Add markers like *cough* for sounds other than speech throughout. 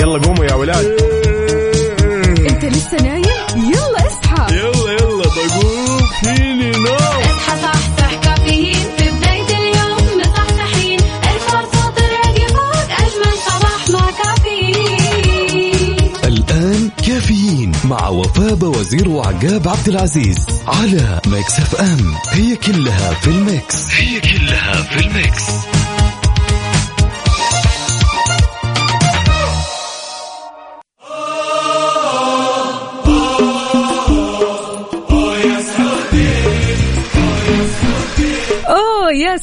يلا قوموا يا ولاد. انت لسه نايم؟ يلا اصحى. يلا يلا بقوم فيني نوم. اصحى صحصح كافيين. في بداية اليوم مصحصحين الفرصة تلاقي فوق أجمل صباح مع كافيين. الآن كافيين مع وفاء باوزير وعقاب عبد العزيز على ميكس أف أم. هي كلها في ال mix. هي كلها في ال mix.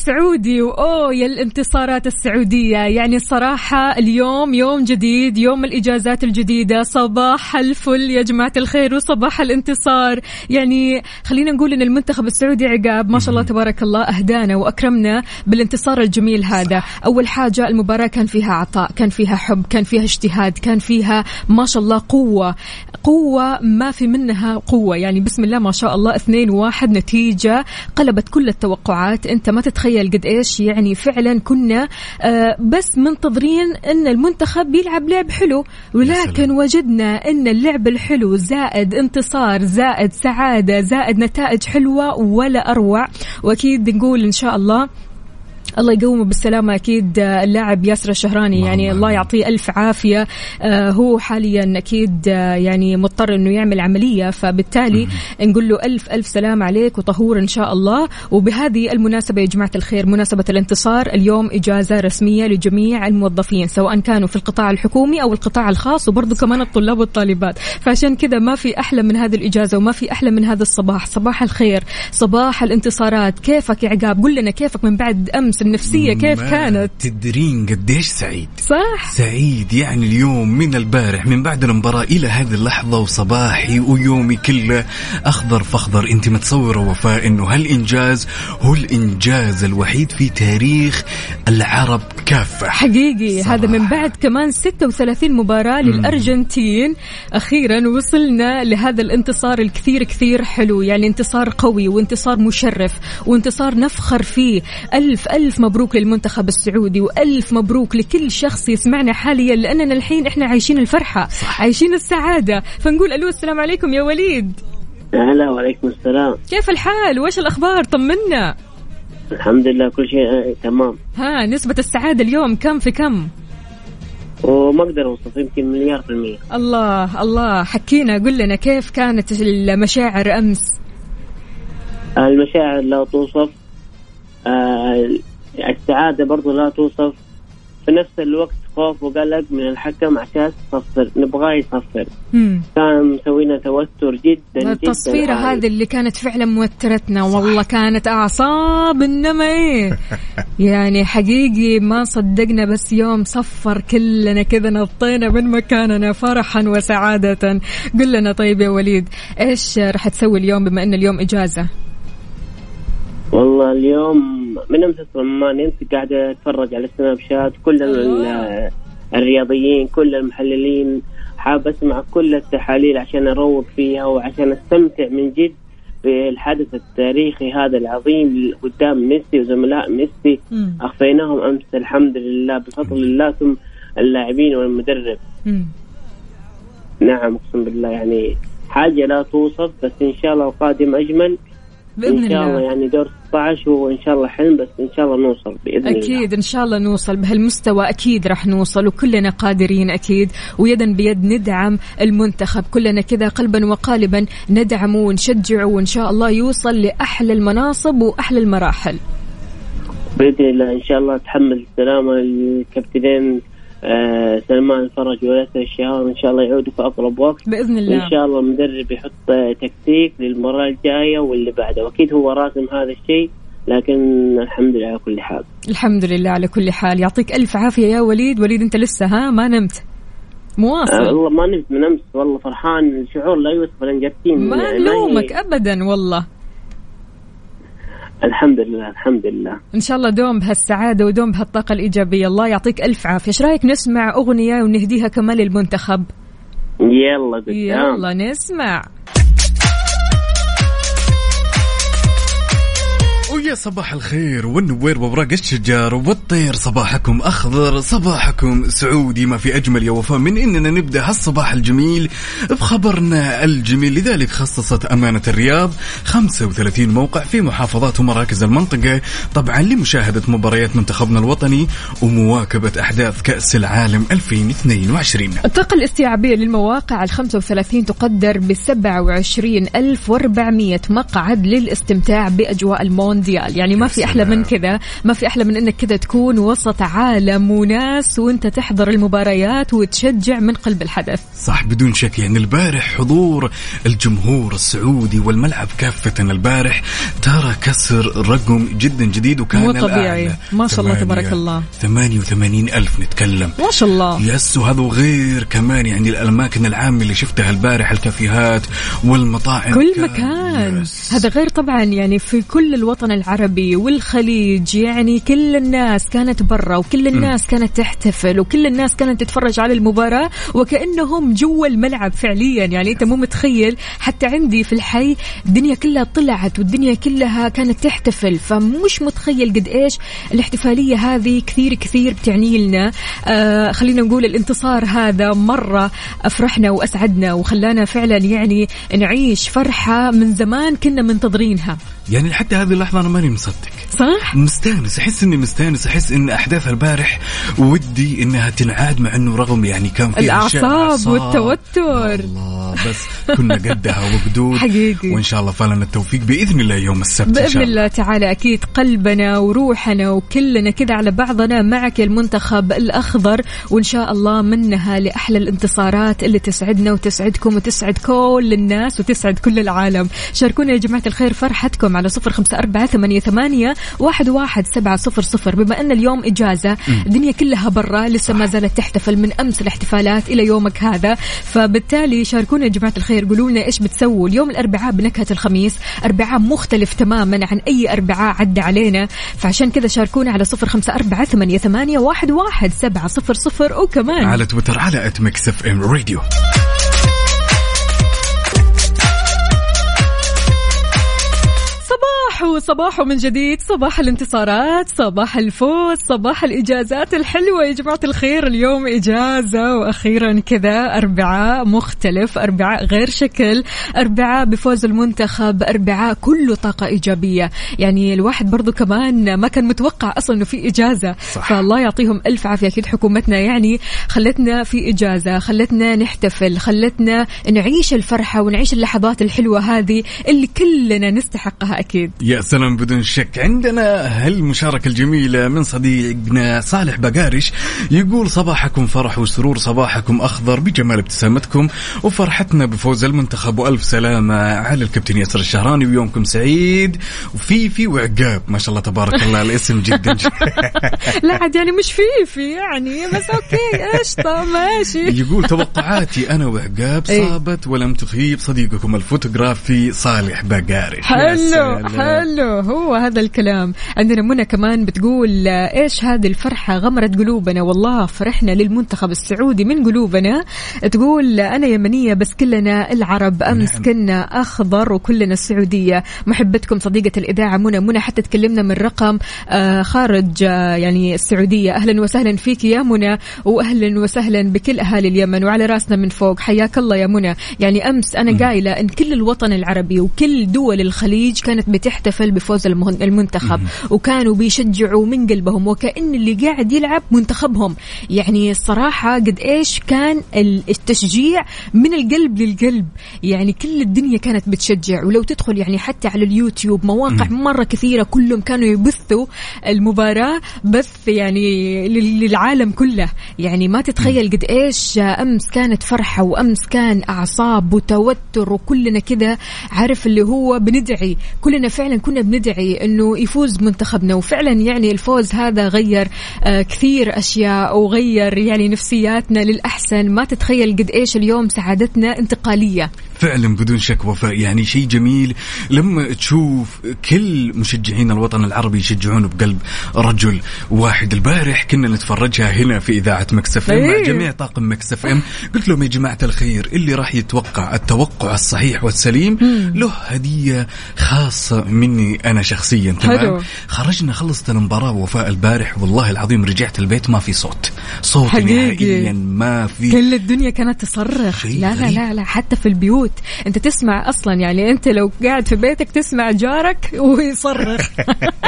سعودي وأوه يا الانتصارات السعودية. يعني صراحة اليوم يوم جديد يوم الإجازات الجديدة صباح الفل يا جماعة الخير وصباح الانتصار. يعني خلينا نقول إن المنتخب السعودي عقاب. ما شاء الله تبارك الله أهدانا وأكرمنا بالانتصار الجميل هذا. أول حاجة المباراة كان فيها عطاء كان فيها حب كان فيها اجتهاد كان فيها ما شاء الله قوة. قوة ما في منها قوة. يعني بسم الله ما شاء الله اثنين واحد نتيجة قلبت كل التوقعات. أنت ما تتخيل قد إيش يعني فعلا كنا آه، بس منتظرين إن المنتخب بيلعب لعب حلو. ولكن وجدنا إن اللعب الحلو زائد انتصار زائد سعادة زائد نتائج حلوة ولا أروع. وأكيد نقول إن شاء الله الله يقومه بالسلامة أكيد آه، اللاعب ياسر الشهراني. يعني الله يعطيه ألف عافية. آه، هو حاليا أكيد آه، يعني مضطر أنه يعمل عملية. فبالتالي نقول له ألف ألف سلام عليك وطهور إن شاء الله. وبهذه المناسبة يا جماعة الخير مناسبة الانتصار اليوم إجازة رسمية لجميع الموظفين سواء كانوا في القطاع الحكومي أو القطاع الخاص وبرضه كمان الطلاب والطالبات. فعشان كذا ما في أحلى من هذه الإجازة وما في أحلى من هذا الصباح. صباح الخير صباح الانتصارات. كيفك يا عقاب؟ قل لنا كيفك من بعد أمس؟ النفسية كيف كانت؟ تدرين قديش سعيد. صح. سعيد يعني اليوم من البارح من بعد المباراة إلى هذه اللحظة وصباحي ويومي كله أخضر فأخضر. أنت متصورة وفاء أنه هالإنجاز هو الإنجاز الوحيد في تاريخ العرب كافة. حقيقي. صراحة. هذا من بعد كمان 36 مباراة للأرجنتين. أخيرا وصلنا لهذا الانتصار الكثير كثير حلو يعني انتصار قوي وانتصار مشرف وانتصار نفخر فيه. ألف ألف مبروك للمنتخب السعودي وألف مبروك لكل شخص يسمعنا حاليا لأننا الحين إحنا عايشين الفرحة صح. عايشين السعادة. فنقول ألو السلام عليكم يا وليد. هلا وعليكم السلام. كيف الحال؟ وش الأخبار؟ طمنا. الحمد لله كل شيء آه، تمام. ها نسبة السعادة اليوم كم في كم؟ وما أقدر أوصف يمكن مليار في المية. الله الله. حكينا قل لنا كيف كانت المشاعر أمس؟ المشاعر لا توصف آه، السعادة برضو لا توصف. في نفس الوقت خوف وقلق من الحكم عشان يصفر نبغاه يصفر. مم. كان مسوينا توتر جدا جدا التصفيرة عالي. هذه اللي كانت فعلا موترتنا. والله كانت أعصاب إنما إيه يعني حقيقي ما صدقنا بس يوم صفر كلنا كذا نطينا من مكاننا فرحا وسعادة. قل لنا طيب يا وليد إيش راح تسوي اليوم بما إن اليوم إجازة؟ والله اليوم من أمس أصلا ما نمت قاعد أتفرج على السناب شات كل ال- الرياضيين كل المحللين حاب أسمع كل التحاليل عشان أروق فيها وعشان أستمتع من جد بالحدث التاريخي هذا العظيم قدام ميسي وزملاء ميسي. أخفيناهم أمس الحمد لله بفضل الله ثم اللاعبين والمدرب. مم. نعم أقسم بالله يعني حاجة لا توصف بس إن شاء الله القادم أجمل. بإذن إن شاء الله الله. يعني دور 16 هو إن شاء الله حلم بس إن شاء الله نوصل بإذن الله. أكيد إن شاء الله نوصل. بهالمستوى أكيد راح نوصل وكلنا قادرين أكيد. ويدا بيد ندعم المنتخب. كلنا كذا قلبا وقالبا ندعمه ونشجعه وإن شاء الله يوصل لأحلى المناصب وأحلى المراحل. بإذن الله إن شاء الله تحمل السلامة. الكابتنين آه سلمان الفرج وياسر الشهار إن شاء الله يعودوا في أقرب وقت. بإذن الله. وإن شاء الله المدرب يحط آه، تكتيك للمباراة الجاية واللي بعدها واكيد هو راسم هذا الشيء لكن الحمد لله على كل حال. الحمد لله على كل حال. يعطيك ألف عافية يا وليد. وليد أنت لسه ها؟ ما نمت. آه مواصل والله ما نمت من أمس. والله فرحان. الشعور لا يوصف الانجرتين ما نلومك أبدا والله. الحمد لله الحمد لله. إن شاء الله دوم بهالسعادة ودوم بهالطاقة الإيجابية. الله يعطيك ألف عافية. إيش رأيك نسمع أغنية ونهديها كمان للمنتخب؟ يلا قدام. يلا نسمع. ويا صباح الخير والنوير وبراق الشجار والطير. صباحكم أخضر صباحكم سعودي. ما في أجمل يا وفاء من إننا نبدأ هالصباح الجميل بخبرنا الجميل. لذلك خصصت أمانة الرياض 35 موقع في محافظات ومراكز المنطقة طبعا لمشاهدة مباريات منتخبنا الوطني ومواكبة أحداث كأس العالم 2022 الطاقة الاستيعابية للمواقع ال 35 تقدر ب 27400 مقعد للاستمتاع بأجواء المونديال يعني ما في أحلى من كذا. ما في أحلى من أنك كذا تكون وسط عالم وناس وأنت تحضر المباريات وتشجع من قلب الحدث. صح بدون شك يعني البارح حضور الجمهور السعودي والملعب كافة. البارح ترى كسر رقم جدا جديد وكان مو طبيعي. الأعلى. ما شاء الله تبارك الله. 88 ألف نتكلم. ما شاء الله. يس وهذا وغير كمان يعني الأماكن العامة اللي شفتها البارح الكافيهات والمطاعم. كل كان- مكان. يس. هذا غير طبعا يعني في كل الوطن العربي والخليج. يعني كل الناس كانت برا وكل الناس كانت تحتفل وكل الناس كانت تتفرج على المباراة وكأنهم جوا الملعب فعليا. يعني أنت مو متخيل حتى عندي في الحي الدنيا كلها طلعت والدنيا كلها كانت تحتفل. فمش متخيل قد إيش الاحتفالية هذه كثير كثير بتعني لنا. آه خلينا نقول الانتصار هذا مرة أفرحنا وأسعدنا وخلانا فعلا يعني نعيش فرحة من زمان كنا منتظرينها. يعني حتى هذه اللحظة أنا ماني مصدق صح؟ مستانس أحس إني مستانس أحس إن احداث البارح ودي إنها تنعاد مع إنه رغم يعني كان في الأعصاب والتوتر. الله بس كنا قدها وقدود حقيقي. وإن شاء الله فلنا التوفيق بإذن الله يوم السبت إن بإذن شاء الله. الله تعالى أكيد قلبنا وروحنا وكلنا كذا على بعضنا معك المنتخب الأخضر وإن شاء الله منها لأحلى الانتصارات اللي تسعدنا وتسعدكم وتسعد كل الناس وتسعد كل العالم شاركونا يا جماعة الخير فرحتكم على صفر خمسة أربعة ثمانية, ثمانية واحد, واحد سبعة صفر صفر. بما أن اليوم إجازة الدنيا كلها برا لسه ما زالت تحتفل من أمس الاحتفالات إلى يومك هذا. فبالتالي شاركونا يا جماعة الخير قولوا لنا إيش بتسووا. اليوم الأربعاء بنكهة الخميس أربعاء مختلف تماما عن أي أربعاء عدى علينا. فعشان كذا شاركونا على صفر خمسة أربعة ثمانية, ثمانية واحد, واحد سبعة صفر صفر. وكمان على تويتر على at ميكس اف ام راديو صباح وصباح من جديد صباح الانتصارات صباح الفوز صباح الإجازات الحلوة. يا جماعة الخير اليوم إجازة وأخيرا كذا أربعاء مختلف أربعاء غير شكل أربعاء بفوز المنتخب أربعاء كله طاقة إيجابية. يعني الواحد برضو كمان ما كان متوقع أصلا أنه في إجازة. صح. فالله يعطيهم ألف عافية. أكيد حكومتنا يعني خلتنا في إجازة خلتنا نحتفل خلتنا نعيش الفرحة ونعيش اللحظات الحلوة هذه اللي كلنا نستحقها أكيد. يا سلام بدون شك. عندنا هالمشاركة الجميلة من صديقنا صالح بقارش. يقول صباحكم فرح وسرور صباحكم أخضر بجمال ابتسامتكم وفرحتنا بفوز المنتخب وألف سلامة على الكابتن ياسر الشهراني ويومكم سعيد. وفيفي وعقاب ما شاء الله تبارك الله الاسم جدا. *laughs* *laughs* لا عاد يعني مش فيفي يعني بس okay قشطة ماشي. يقول توقعاتي أنا وعقاب إيه. صابت ولم تخيب صديقكم الفوتوغرافي صالح بقارش. حلو سلام. حلو هو هذا الكلام. عندنا منى كمان بتقول إيش هذه الفرحة غمرت قلوبنا؟ والله فرحنا للمنتخب السعودي من قلوبنا. تقول أنا يمنية بس كلنا العرب أمس نعم. كنا أخضر وكلنا السعودية. محبتكم صديقة الإذاعة منى منى حتى تكلمنا من رقم آه، خارج آه، يعني السعودية. أهلا وسهلا فيك يا منى واهلا وسهلا بكل أهالي اليمن وعلى راسنا من فوق. حياك الله يا منى. يعني أمس أنا قايلة إن كل الوطن العربي وكل دول الخليج كانت بتحتفل بفوز المنتخب. وكانوا بيشجعوا من قلبهم وكأن اللي قاعد يلعب منتخبهم. يعني الصراحة قد إيش كان ال- التشجيع من القلب للقلب. يعني كل الدنيا كانت بتشجع. ولو تدخل يعني حتى على اليوتيوب مواقع مرة كثيرة كلهم كانوا يبثوا المباراة بث يعني لل- للعالم كله. يعني ما تتخيل قد إيش أمس كانت فرحة وأمس كان أعصاب وتوتر وكلنا كذا عارف اللي هو بندعي. كلنا فعلا كنا بندعي إنه يفوز منتخبنا وفعلا يعني الفوز هذا غير آه، كثير أشياء وغير يعني نفسياتنا للأحسن. ما تتخيل قد إيش اليوم سعادتنا انتقالية. فعلا بدون شك وفاء يعني شيء جميل لما تشوف كل مشجعين الوطن العربي يشجعون بقلب رجل واحد البارح كنا نتفرجها هنا في إذاعة ميكس إف إم مع إيه. جميع طاقم ميكس إف إم قلت لهم يا جماعة الخير اللي راح يتوقع التوقع الصحيح والسليم له هدية خاصة مني أنا شخصيا. تمام خرجنا خلصت المباراة وفاء البارح والله العظيم رجعت البيت ما في صوت صوت. نهائيا ما في كل الدنيا كانت تصرخ لا لا. لا لا حتى في البيوت أنت تسمع أصلا يعني أنت لو قاعد في بيتك تسمع جارك ويصرخ.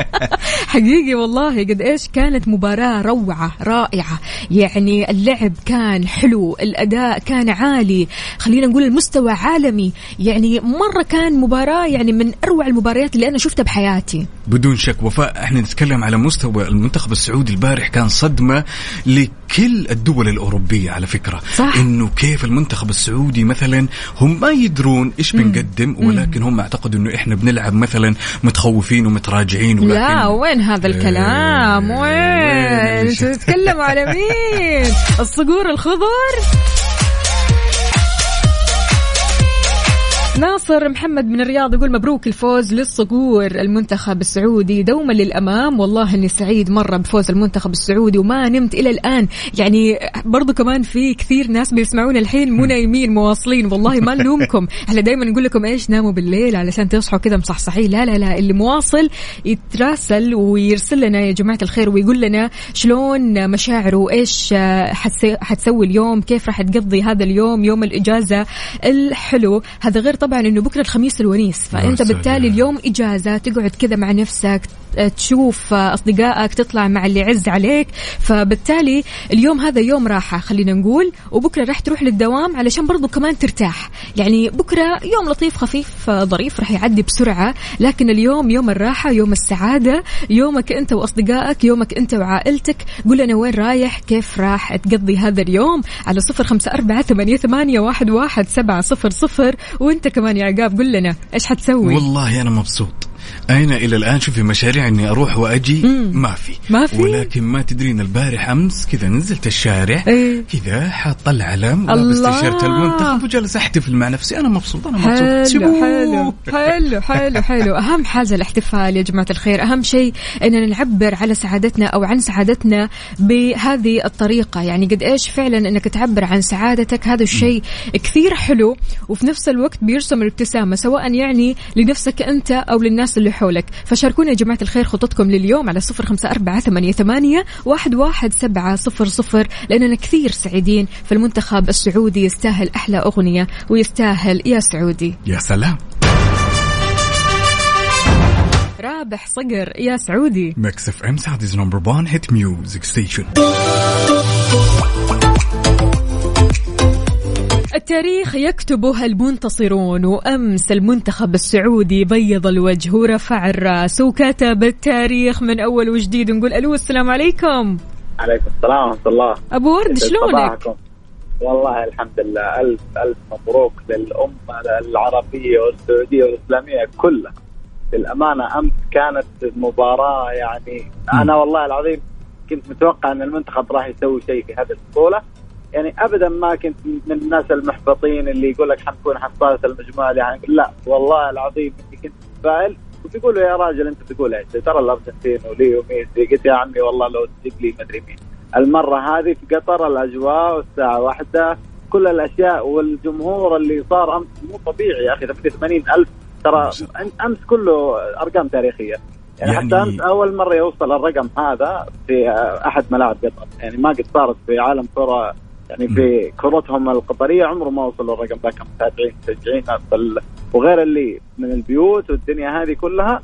*laughs* حقيقي والله قد إيش كانت مباراة روعة رائعة. يعني اللعب كان حلو الأداء كان عالي. خلينا نقول المستوى عالمي. يعني مرة كان مباراة يعني من أروع المباريات اللي أنا شفتها بحياتي. بدون شك وفاء إحنا نتكلم على مستوى المنتخب السعودي البارح كان صدمة لكل الدول الأوروبية على فكرة. صح. إنه كيف المنتخب السعودي مثلا هم ما يدرون إيش بنقدم ولكن هم اعتقدوا إنه إحنا بنلعب مثلا متخوفين ومتراجعين ولكن لا وين هذا الكلام؟ إيه، وين؟ وين؟ تتكلموا على مين؟ *laughs* الصقور الخضر؟ ناصر محمد من الرياض يقول مبروك الفوز للصقور المنتخب السعودي دوما للأمام. والله إني سعيد مرة بفوز المنتخب السعودي وما نمت إلى الآن. يعني برضو كمان في كثير ناس بيسمعونا الحين مو نايمين مواصلين والله ما نلومكم. *laughs* إحنا دائما نقول لكم إيش؟ ناموا بالليل علشان تصحوا كذا مصحصحين. لا لا لا اللي مواصل يتراسل ويرسل لنا يا جماعة الخير ويقول لنا شلون مشاعره؟ وايش حتسي- حتسوي اليوم؟ كيف راح تقضي هذا اليوم؟ يوم الإجازة الحلو. هذا غير طبعا إنه بكرة الخميس الونيس فأنت سلام. بالتالي اليوم إجازة تقعد كذا مع نفسك تشوف أصدقائك تطلع مع اللي يعز عليك. فبالتالي اليوم هذا يوم راحة خلينا نقول وبكرة راح تروح للدوام علشان برضو كمان ترتاح. يعني بكرة يوم لطيف خفيف ظريف راح يعدي بسرعة لكن اليوم يوم الراحة يوم السعادة يومك أنت وأصدقائك يومك أنت وعائلتك. قول لنا وين رايح كيف راح تقضي هذا اليوم؟ على صفر خمسة أربعة ثمانية, ثمانية واحد, واحد سبعة صفر صفر. وأنت كمان يا عقاب قول لنا إيش حتسوي؟ والله أنا مبسوط. أنا إلى الآن؟ شوفي مشاريع إني أروح وأجي. ما في. ما في؟ ولكن ما تدرين البارح أمس كذا نزلت الشارع إيه. كذا حاط العلم ولابس. تيشيرت المنتخب وجالس أحتفل مع نفسي. أنا مبسوط أنا مبسوط. حلو. حلو حلو حلو حلو. أهم حاجة الاحتفال يا جماعة الخير. أهم شيء إننا نعبر على سعادتنا أو عن سعادتنا بهذه الطريقة. يعني قد إيش فعلا إنك تعبر عن سعادتك؟ هذا الشيء كثير حلو وفي نفس الوقت بيرسم الابتسامة سواء يعني لنفسك أنت أو للناس اللي حولك فشاركونا يا جماعة الخير خططكم لليوم على صفر خمسة أربعة ثمانية, ثمانية واحد, واحد سبعة صفر صفر لاننا كثير سعيدين. فالمنتخب السعودي يستاهل أحلى أغنية ويستاهل يا سعودي. يا سلام. رابح صقر يا سعودي. ميكس اف ام Saudi's number 1 hit music station التاريخ يكتبه المنتصرون وأمس المنتخب السعودي بيض الوجه ورفع الرأس وكتب التاريخ من أول وجديد. نقول ألو السلام عليكم. عليكم السلام ورحمة الله. أبو ورد شلونك؟ والله الحمد لله ألف ألف مبروك للأمة العربية والسعودية والإسلامية كلها. للأمانة أمس كانت مباراة يعني أنا والله العظيم كنت متوقع أن المنتخب راح يسوي شيء في هذه البطولة. يعني ابدا ما كنت من الناس المحبطين اللي يقول لك حنكون حصاله المجموعة يعني لا والله العظيم إني كنت متفائل وتقولوا يا راجل أنت تقول إيش؟ ترى الأرجنتين وليو ميسي قلت يا عمي والله لو تجيب لي مدري مين. المرة هذه في قطر الأجواء والساعة واحدة كل الأشياء والجمهور اللي صار أمس مو طبيعي يا أخي 80 ألف. ترى أمس كله أرقام تاريخية. يعني, يعني- حتى أمس أول مرة يوصل الرقم هذا في أحد ملاعب قطر. يعني ما قد صارت في عالم كرة يعني في كرتهم القطرية عمره ما وصلوا الرقم ذا كمتابعين مشجعين وغير اللي من البيوت والدنيا هذه كلها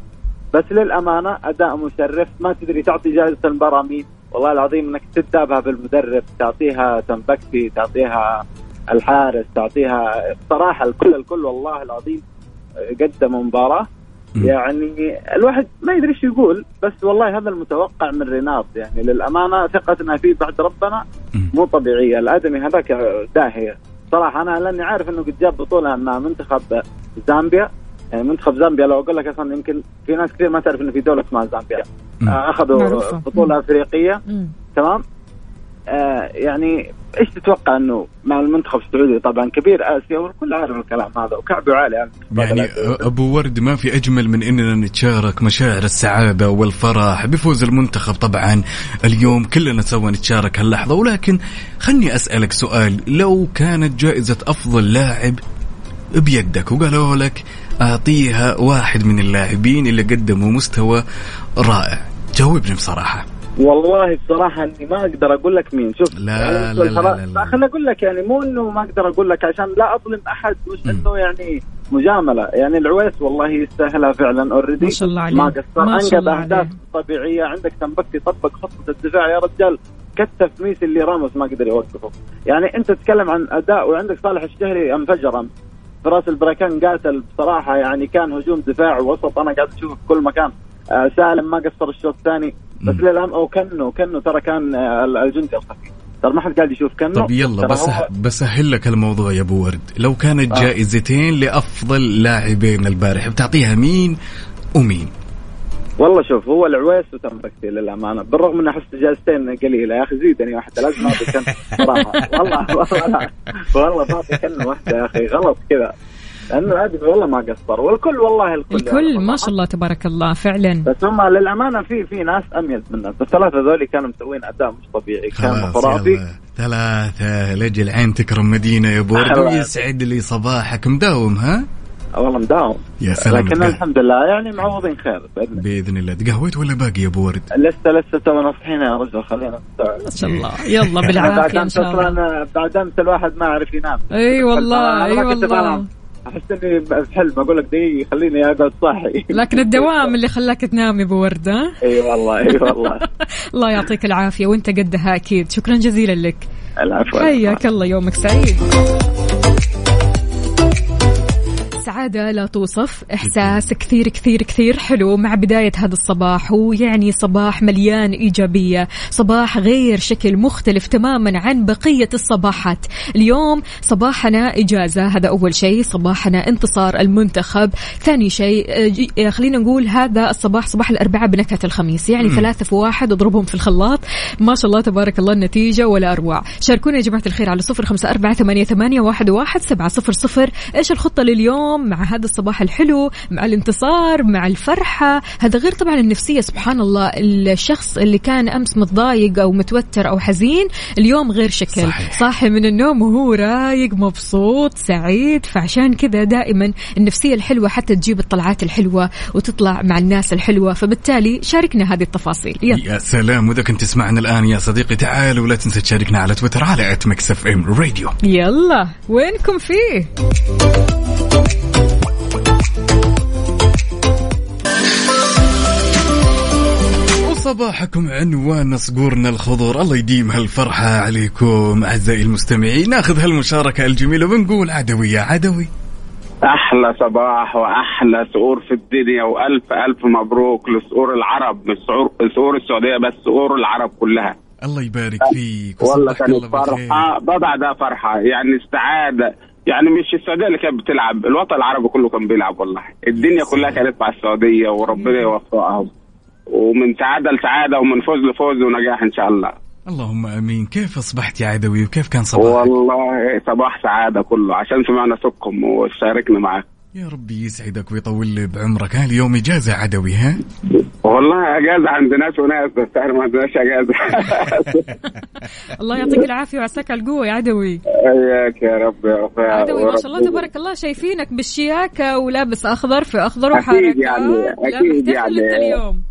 بس للأمانة أداء مشرف ما تدري تعطي جائزة المباراة مين والله العظيم إنك تتابعها بالمدرب تعطيها تنبكتي تعطيها الحارس تعطيها صراحة الكل الكل والله العظيم قدموا مباراة. يعني الواحد ما يدري إيش يقول بس والله هذا المتوقع من ريناط يعني للأمانة ثقتنا فيه بعد ربنا. مو طبيعية. الأدمي هذاك داهية. صراحة أنا لأني عارف إنه قد جاب بطولة مع منتخب زامبيا. يعني منتخب زامبيا لو أقول لك أصلا يمكن في ناس كثير ما تعرف إنه في دولة اسمها زامبيا. آه، أخذوا. بطولة أفريقية. تمام؟ يعني إيش تتوقع إنه مع المنتخب السعودي؟ طبعا كبير آسيا والكل عارف الكلام هذا وكعبه عالي يعني. الآسيوية. أبو ورد ما في أجمل من إننا نتشارك مشاعر السعادة والفرح بفوز المنتخب طبعا. اليوم كلنا سوا نتشارك هاللحظة ولكن خلني أسألك سؤال. لو كانت جائزة أفضل لاعب بيدك وقالوا لك أعطيها واحد من اللاعبين اللي قدموا مستوى رائع جاوبني بصراحة. والله بصراحة إني ما أقدر أقول لك مين. شوف لا، يعني لا، لا، لا، لا. خليني أقول لك يعني مو إنه ما أقدر أقول لك عشان لا أظلم أحد مش إنه يعني مجاملة. يعني العويس والله يستاهلها فعلا اوريدي ما شاء الله عليه. ما قصر. ما شاء أنقذ أهداف. طبيعية. عندك تنبكي طبق خطة الدفاع. يا رجال كتف ميسي اللي راموس ما قدر يوقفه. يعني أنت تتكلم عن أداء وعندك صالح الشهري انفجر. امس فراس البركان قاتل بصراحة يعني كان هجوم دفاع ووسط. أنا قاعد أشوفه في كل مكان. آه سالم ما قصر الشوط الثاني. بس. للأم أو كنو كنو ترى كان آه، الجندي الخفيف ترى ما حد قاعد يشوف كنو؟ طب يلا بس بسهل لك الموضوع يا أبو ورد. لو كانت آه. جائزتين لأفضل لاعبين البارح بتعطيها مين ومين؟ والله شوف هو العويس وتنبكتي للأمانة. بالرغم ان أحس جائزتين قليلة. يا أخي زيدني واحدة لازم أعطي كنو. صراحة. والله والله لا. والله بعطي كنو واحدة يا أخي. غلط كذا. لأنه والله ما قصر. والكل والله الكل الكل ما شاء الله تبارك الله فعلا. بس هم للأمانة في في ناس اميز من الناس الثلاثة ذولي كانوا مسوين أداء مش طبيعي. كان خرافي. يلا. ثلاثة لجل عين تكرم مدينة يا ابو ورد الله *laughs* ويسعد لي صباحك. مداوم ها؟ والله مداوم. يا سلام. لكن. الحمد لله. يعني معوضين خير بإذن الله. بإذن الله. تقهويت ولا باقي يا ابو ورد لسه لسه تونا صحينا يا رجل. خلينا ما شاء الله. يلا *laughs* بعد بالعافية إن امس شاء الله. أصلا بعد أمس الواحد ما يعرف ينام. إي والله إي والله. أحس إني في حلم أقول لك دقيقة خليني أقعد صاحي. لكن الدوام اللي خلاك تنام يا أبو ورد ها؟ *laughs* إي والله إي والله. *laughs* الله يعطيك العافية وأنت قدها أكيد. شكرا جزيلا لك. العفو. حياك الله يومك سعيد. سعادة لا توصف. إحساس كثير كثير كثير حلو مع بداية هذا الصباح ويعني صباح مليان إيجابية صباح غير شكل مختلف تماما عن بقية الصباحات. اليوم صباحنا إجازة هذا أول شيء. صباحنا انتصار المنتخب. ثاني شيء آه، خلينا نقول هذا الصباح صباح الأربعاء بنكهة الخميس. يعني ثلاثة في واحد اضربهم في الخلاط. ما شاء الله تبارك الله النتيجة ولا أروع. شاركونا يا جماعة الخير على صفر خمسة أربعة ثمانية, ثمانية واحد, واحد سبعة صفر صفر. إيش الخطة لليوم؟ مع هذا الصباح الحلو مع الانتصار مع الفرحة. هذا غير طبعا النفسية سبحان الله. الشخص اللي كان أمس متضايق أو متوتر أو حزين اليوم غير شكل. صحيح. صاحي من النوم وهو رايق مبسوط سعيد. فعشان كذا دائما النفسية الحلوة حتى تجيب الطلعات الحلوة وتطلع مع الناس الحلوة. فبالتالي شاركنا هذه التفاصيل. يلا. يا سلام. وإذا كنت تسمعنا الآن يا صديقي تعال ولا تنسى تشاركنا على تويتر على at ميكس اف ام راديو. يلا. وينكم فيه؟ وصباحكم عنوان صقورنا الخضر. الله يديم هالفرحة عليكم أعزائي المستمعين. ناخذ هالمشاركة الجميلة ونقول عدوي يا عدوي. أحلى صباح وأحلى سؤور في الدنيا وألف ألف مبروك لسؤور العرب مش سؤور السعودية بس سؤور العرب كلها. الله يبارك فيك. والله كانت فرحة. ده بعدها فرحة يعني استعادة. يعني مش السعودية اللي كانت بتلعب الوطن العربي كله كان بيلعب والله. الدنيا كلها كانت مع السعودية وربنا يوفقهم. ومن سعادة لسعادة ومن فوز لفوز ونجاح إن شاء الله. اللهم آمين. كيف أصبحت يا عدوي وكيف كان صباحك؟ والله صباح سعادة كله. عشان سمعنا صوتكم وشاركنا معاك يا ربي يسعدك ويطول لي بعمرك. ها اليوم إجازة عدوي ها؟ والله إجازة عند ناس وناس بس إحنا ما عندناش إجازة. *laughs* الله يعطيك العافية وعساك على القوة يا عدوي. اياك يا رب يا وفاء عدوي ما شاء الله تبارك الله شايفينك بالشياكة ولابس أخضر في أخضر أكيد وحركات يعني، أكيد محتفل يعني. أنت اليوم؟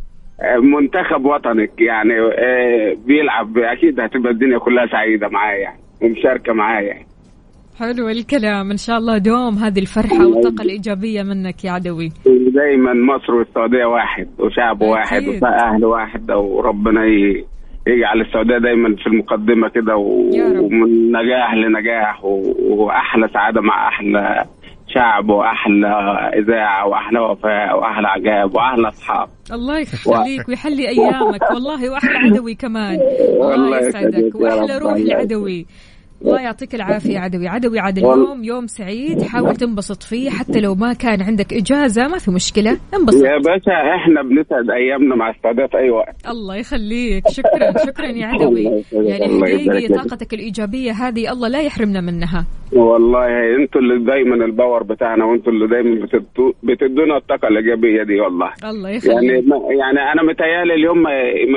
منتخب وطنك يعني آه، بيلعب أكيد هتبقى الدنيا كلها سعيدة معايا يعني ومشاركة معايا يعني. حلو الكلام إن شاء الله دوم هذه الفرحة الله والطاقة الإيجابية منك يا عدوي دايما مصر والسعودية واحد وشعب واحد. وأهل واحد وربنا يجعل السعودية دايما في المقدمة كده. ومن نجاح لنجاح وأحلى سعادة مع أحلى شعب واحلى إذاعة واحلى وفاء واحلى عجاب واحلى أصحاب. الله يخليك ويحلي أيامك. والله وأحلى عدوي كمان. *laughs* الله يسعدك. رب. روح العدوي. الله يعطيك العافية عدوي. عدوي عاد. اليوم يوم سعيد. حاول تنبسط فيه حتى لو ما كان عندك إجازة ما في مشكلة. انبسط. يا باشا إحنا بنسعد أيامنا مع السعوديه في أي وقت. الله يخليك. شكرا شكرا يا عدوي. يعني حقيقي. طاقتك الإيجابية هذه الله لا يحرمنا منها. والله أنتوا اللي دايما ال power بتاعنا وأنتوا اللي دايما بتدو- بتدونا الطاقة الإيجابية دي والله. الله يعني يخليك. ما يعني أنا متهيألي اليوم ما,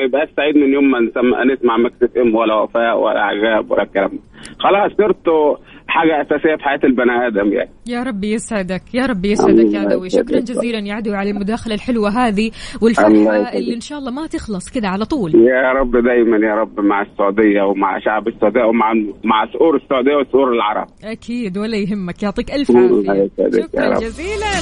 يبقاش سعيد من يوم ما نسمع, نسمع مكس إم ولا وفاء ولا عقاب ولا الكلام ده. خلاص صرتوا حاجة أساسية في حياة البني آدم يعني. يا رب يسعدك يا رب يسعدك يا عدوي شكرا. جزيلا يا عدوي على المداخلة الحلوة هذه يسعدك. اللي إن شاء الله ما تخلص كذا على طول. يا رب دايما يا رب مع السعودية ومع شعب السعودية ومع مع سؤور السعودية وسؤور العرب. أكيد ولا يهمك. يعطيك يسعدك يا شكرا. جزيلا.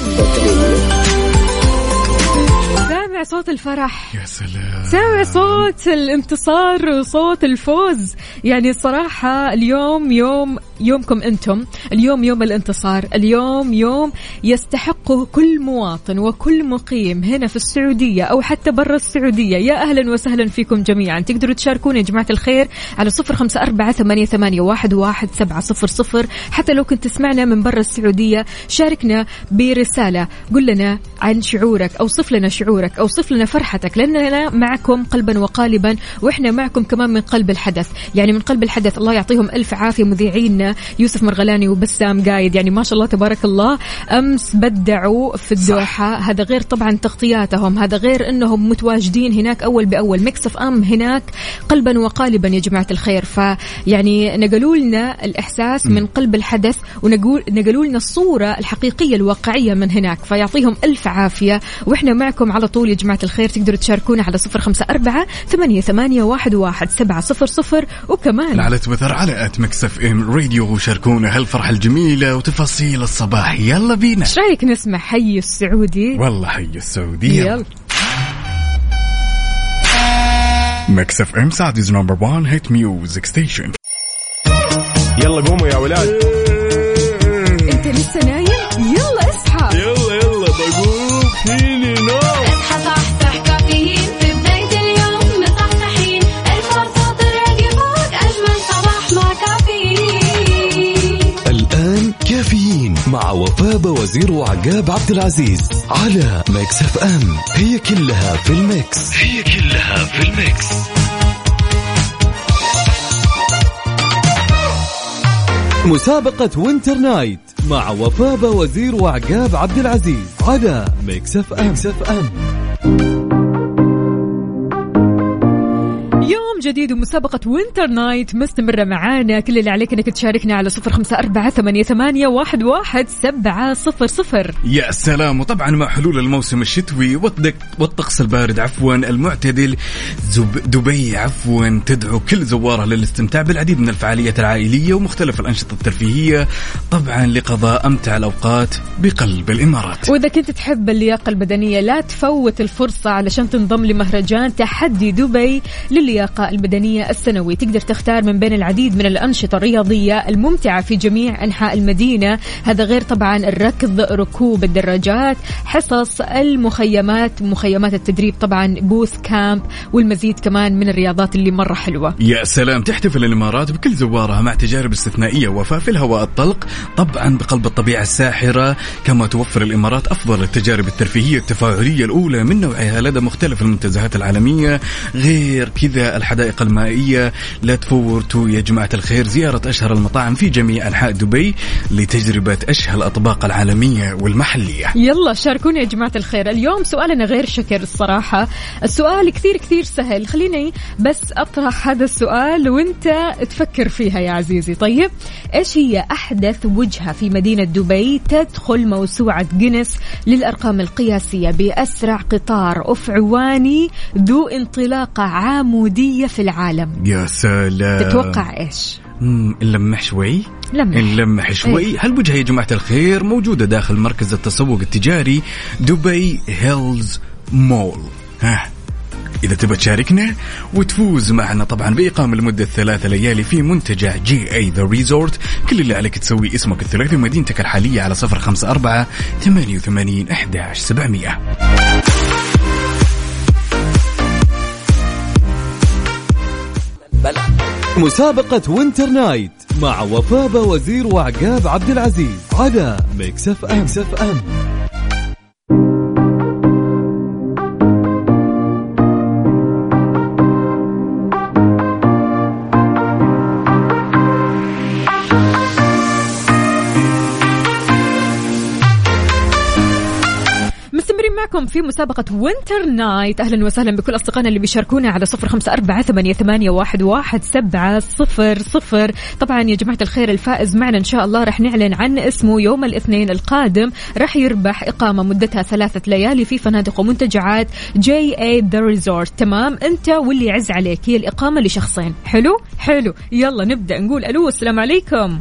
سامع صوت الفرح. يا سلام. سامع صوت الانتصار وصوت الفوز. يعني الصراحة اليوم يوم يومكم أنتم. اليوم يوم الانتصار. اليوم يوم يستحقه كل مواطن وكل مقيم هنا في السعودية أو حتى برا السعودية. يا أهلا وسهلا فيكم جميعا. تقدروا تشاركونا يا جماعة الخير على صفر خمسة أربعة ثمانية, ثمانية واحد, واحد سبعة صفر صفر. حتى لو كنت تسمعنا من برا السعودية شاركنا برسالة. قل لنا عن شعورك أوصف لنا شعورك أوصف لنا فرحتك لأننا معكم قلبا وقالبا وإحنا معكم كمان من قلب الحدث. يعني من قلب الحدث الله يعطيهم ألف عافية مذيعينا. يوسف مرغلاني وبسام قايد. يعني ما شاء الله تبارك الله. أمس بدعوا في الدوحة. هذا غير طبعا تغطياتهم. هذا غير أنهم متواجدين هناك أول بأول. مكسف أم هناك قلبا وقالبا يا جماعة الخير. فيعني نقلوا لنا الإحساس من قلب الحدث ونقول نقلوا لنا الصورة الحقيقية الواقعية من هناك. فيعطيهم ألف عافية. وإحنا معكم على طول يا جماعة الخير. تقدروا تشاركونا على صفر خمسة أربعة ثمانية, ثمانية واحد, واحد سبعة صفر صفر. وكمان على تويتر على at ميكس اف ام راديو وشاركونا هالفرحة الجميلة وتفاصيل الصباح. يلا بينا. إيش رأيك نسمع حي السعودي؟ والله حي السعودية. يلا. ميكس اف ام Saudi's number 1 hit music station. يلا قوموا يا ولاد. إنت لسه نايم؟ يلا اصحى. يلا يلا بقوم. فيني نوم؟ مع وفاء باوزير وعقاب عبد العزيز على ميكس اف ام. هي كلها في ال mix. هي كلها في ال mix. مسابقة winter night مع وفاء باوزير وعقاب عبد العزيز على ميكس اف ام, ميكس أف أم. جديد ومسابقة winter night مستمرة معانا. كل اللي عليك إنك تشاركنا على صفر خمسة أربعة ثمانية, ثمانية واحد, واحد سبعة صفر صفر. يا سلام. وطبعا مع حلول الموسم الشتوي والطقس البارد. عفوا المعتدل دبي. عفوا تدعو كل زوارها للاستمتاع بالعديد من الفعاليات العائلية ومختلف الأنشطة الترفيهية. طبعا لقضاء أمتع الأوقات بقلب الإمارات. وإذا كنت تحب اللياقة البدنية لا تفوت الفرصة علشان تنضم لمهرجان تحدي دبي للياقة البدنية السنوي. تقدر تختار من بين العديد من الأنشطة الرياضية الممتعة في جميع أنحاء المدينة. هذا غير طبعا الركض ركوب الدراجات حصص المخيمات مخيمات التدريب طبعا بوث كامب والمزيد كمان من الرياضات اللي مرة حلوة. يا سلام تحتفل الإمارات بكل زوارها مع تجارب استثنائية وفاء في الهواء الطلق طبعا بقلب الطبيعة الساحرة. كما توفر الإمارات أفضل التجارب الترفيهية التفاعلية الأولى من نوعها لدى مختلف المنتزهات العالمية. غير كذا الحدائق المائية لا تفوتوا يا جماعة الخير. زيارة أشهر المطاعم في جميع أنحاء دبي لتجربة اشهى الأطباق العالمية والمحلية. يلا شاركونا يا جماعة الخير. اليوم سؤالنا غير شكر الصراحة. السؤال كثير كثير سهل. خليني بس أطرح هذا السؤال وأنت تفكر فيها يا عزيزي. طيب إيش هي أحدث وجهة في مدينة دبي تدخل موسوعة جينيس للأرقام القياسية بأسرع قطار أفعواني ذو انطلاقة عمودية في العالم. يا سلام. تتوقع مم، نلمح شوي؟ لمح. نلمح شوي. إيه. هالوجهة يا جماعة الخير موجودة داخل مركز التسوق التجاري دبي هيلز مول؟ ها. إذا تبى تشاركنا وتفوز معنا طبعا بإقامة لمدة ثلاثة ليالي في منتجع JA the resort. كل اللي عليك تسوي اسمك الثلاثي ومدينتك الحالية على صفر خمسة أربعة ثمانية وثمانين أحداش سبعمية. مسابقة Winter Night مع وفاء وزير وعقاب عبد العزيز على Mix FM, Mix FM. في مسابقة Winter Night أهلا وسهلا بكل أصدقائنا اللي بيشاركونا على صفر خمسة أربعة ثمانية, واحد, واحد سبعة صفر صفر. طبعا يا جماعة الخير الفائز معنا إن شاء الله رح نعلن عن اسمه يوم الاثنين القادم. رح يربح إقامة مدتها ثلاثة ليالي في فنادق ومنتجعات JA The Resort تمام؟ أنت واللي يعز عليك. هي الإقامة لشخصين. حلو؟ حلو. يلا نبدأ. نقول ألو السلام عليكم.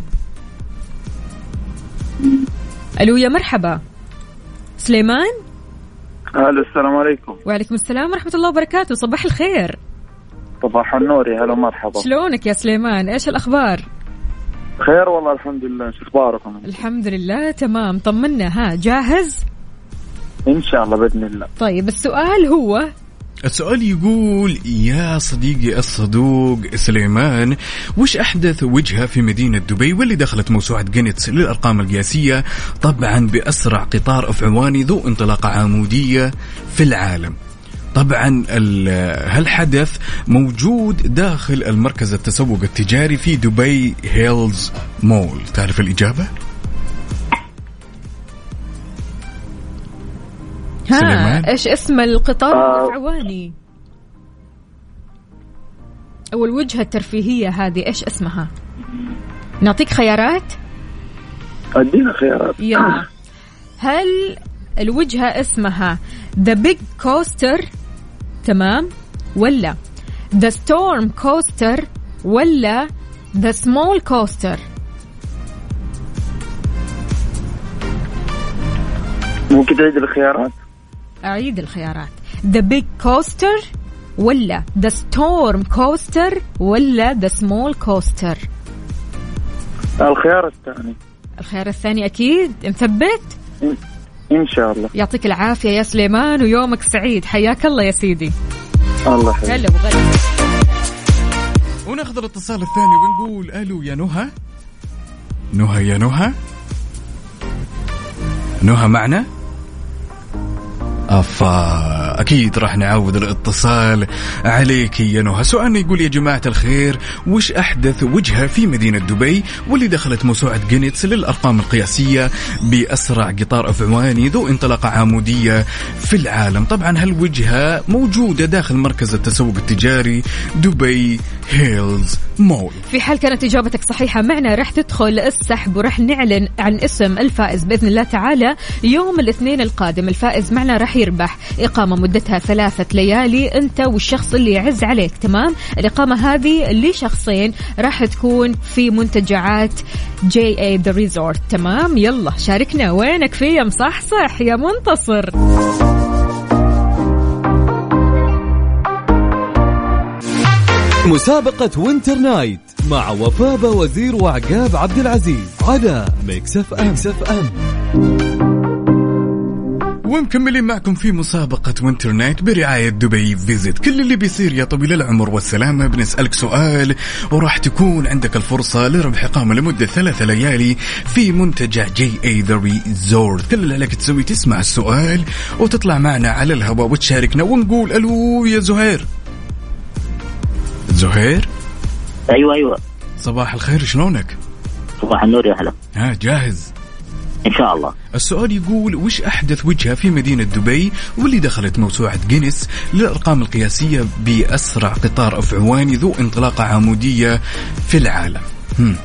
ألو يا مرحبا. سليمان؟ ألو السلام عليكم. وعليكم السلام ورحمة الله وبركاته. صباح الخير. صباح النور يا هلا مرحبا. شلونك يا سليمان؟ إيش الأخبار؟ خير والله الحمد لله. شو أخباركم؟ الحمد لله تمام. طمنا ها جاهز؟ إن شاء الله بإذن الله. طيب السؤال هو السؤال يقول يا صديقي الصدوق سليمان وش أحدث وجهة في مدينة دبي واللي دخلت موسوعة جينيتس للأرقام القياسية؟ طبعا بأسرع قطار أفعواني ذو انطلاقة عمودية في العالم. طبعا ال- هالحدث موجود داخل المركز التسوق التجاري في دبي هيلز مول. تعرف الإجابة؟ سليمان؟ ها إيش اسم القطار؟ آه. أو الوجهة الترفيهية هذه إيش اسمها؟ نعطيك خيارات؟ أدينا خيارات. يلا. هل الوجهة اسمها The Big Coaster تمام. ولا The Storm Coaster ولا The Small Coaster ممكن تعيد الخيارات؟ أعيد الخيارات. The Big Coaster ولا The Storm Coaster ولا The Small Coaster الخيار الثاني. الخيار الثاني أكيد. مثبت ان شاء الله. يعطيك العافية يا سليمان ويومك سعيد. حياك الله يا سيدي. الله يحفظك هلا وغلا. وناخذ الاتصال الثاني ونقول ألو يا نهى؟ نهى يا نهى؟ نهى معنا؟ أفا أكيد راح نعود الاتصال عليك يا نهى. سؤالنا يقول يا جماعة الخير وش أحدث وجهة في مدينة دبي واللي دخلت موسوعة جينيس للأرقام القياسية بأسرع قطار أفعواني ذو انطلاقة عمودية في العالم؟ طبعا هالوجهة موجودة داخل مركز التسوق التجاري دبي هيلز مول في حال كانت إجابتك صحيحة معنا راح تدخل السحب وراح نعلن عن اسم الفائز بإذن الله تعالى. يوم الاثنين القادم الفائز معنا راح يربح إقامة مدتها ثلاثة ليالي أنت والشخص اللي يعز عليك تمام؟ الإقامة هذه لشخصين راح تكون في منتجعات JA The Resort تمام؟ يلا شاركنا. وينك في يا مصحصح يا منتصر. مسابقة Winter Night مع وفاء وزير وعقاب عبد العزيز على Mix FM, Mix FM. ومكملين معكم في مسابقة Winter Night برعاية دبي. Visit كل اللي بيصير يا طويل العمر والسلامة. بنسألك سؤال وراح تكون عندك الفرصة لربح إقامة لمدة ثلاثة ليالي في منتجع JA The Resort كل اللي عليك تسوي تسمع السؤال وتطلع معنا على الهواء وتشاركنا ونقول ألو يا زهير. زهير؟ أيوه أيوه. صباح الخير شلونك؟ صباح النور يا هلا. ها جاهز؟ إن شاء الله. السؤال يقول وش أحدث وجهة في مدينة دبي واللي دخلت موسوعة جينيس للأرقام القياسية بأسرع قطار أفعواني ذو انطلاقة عمودية في العالم؟ هم.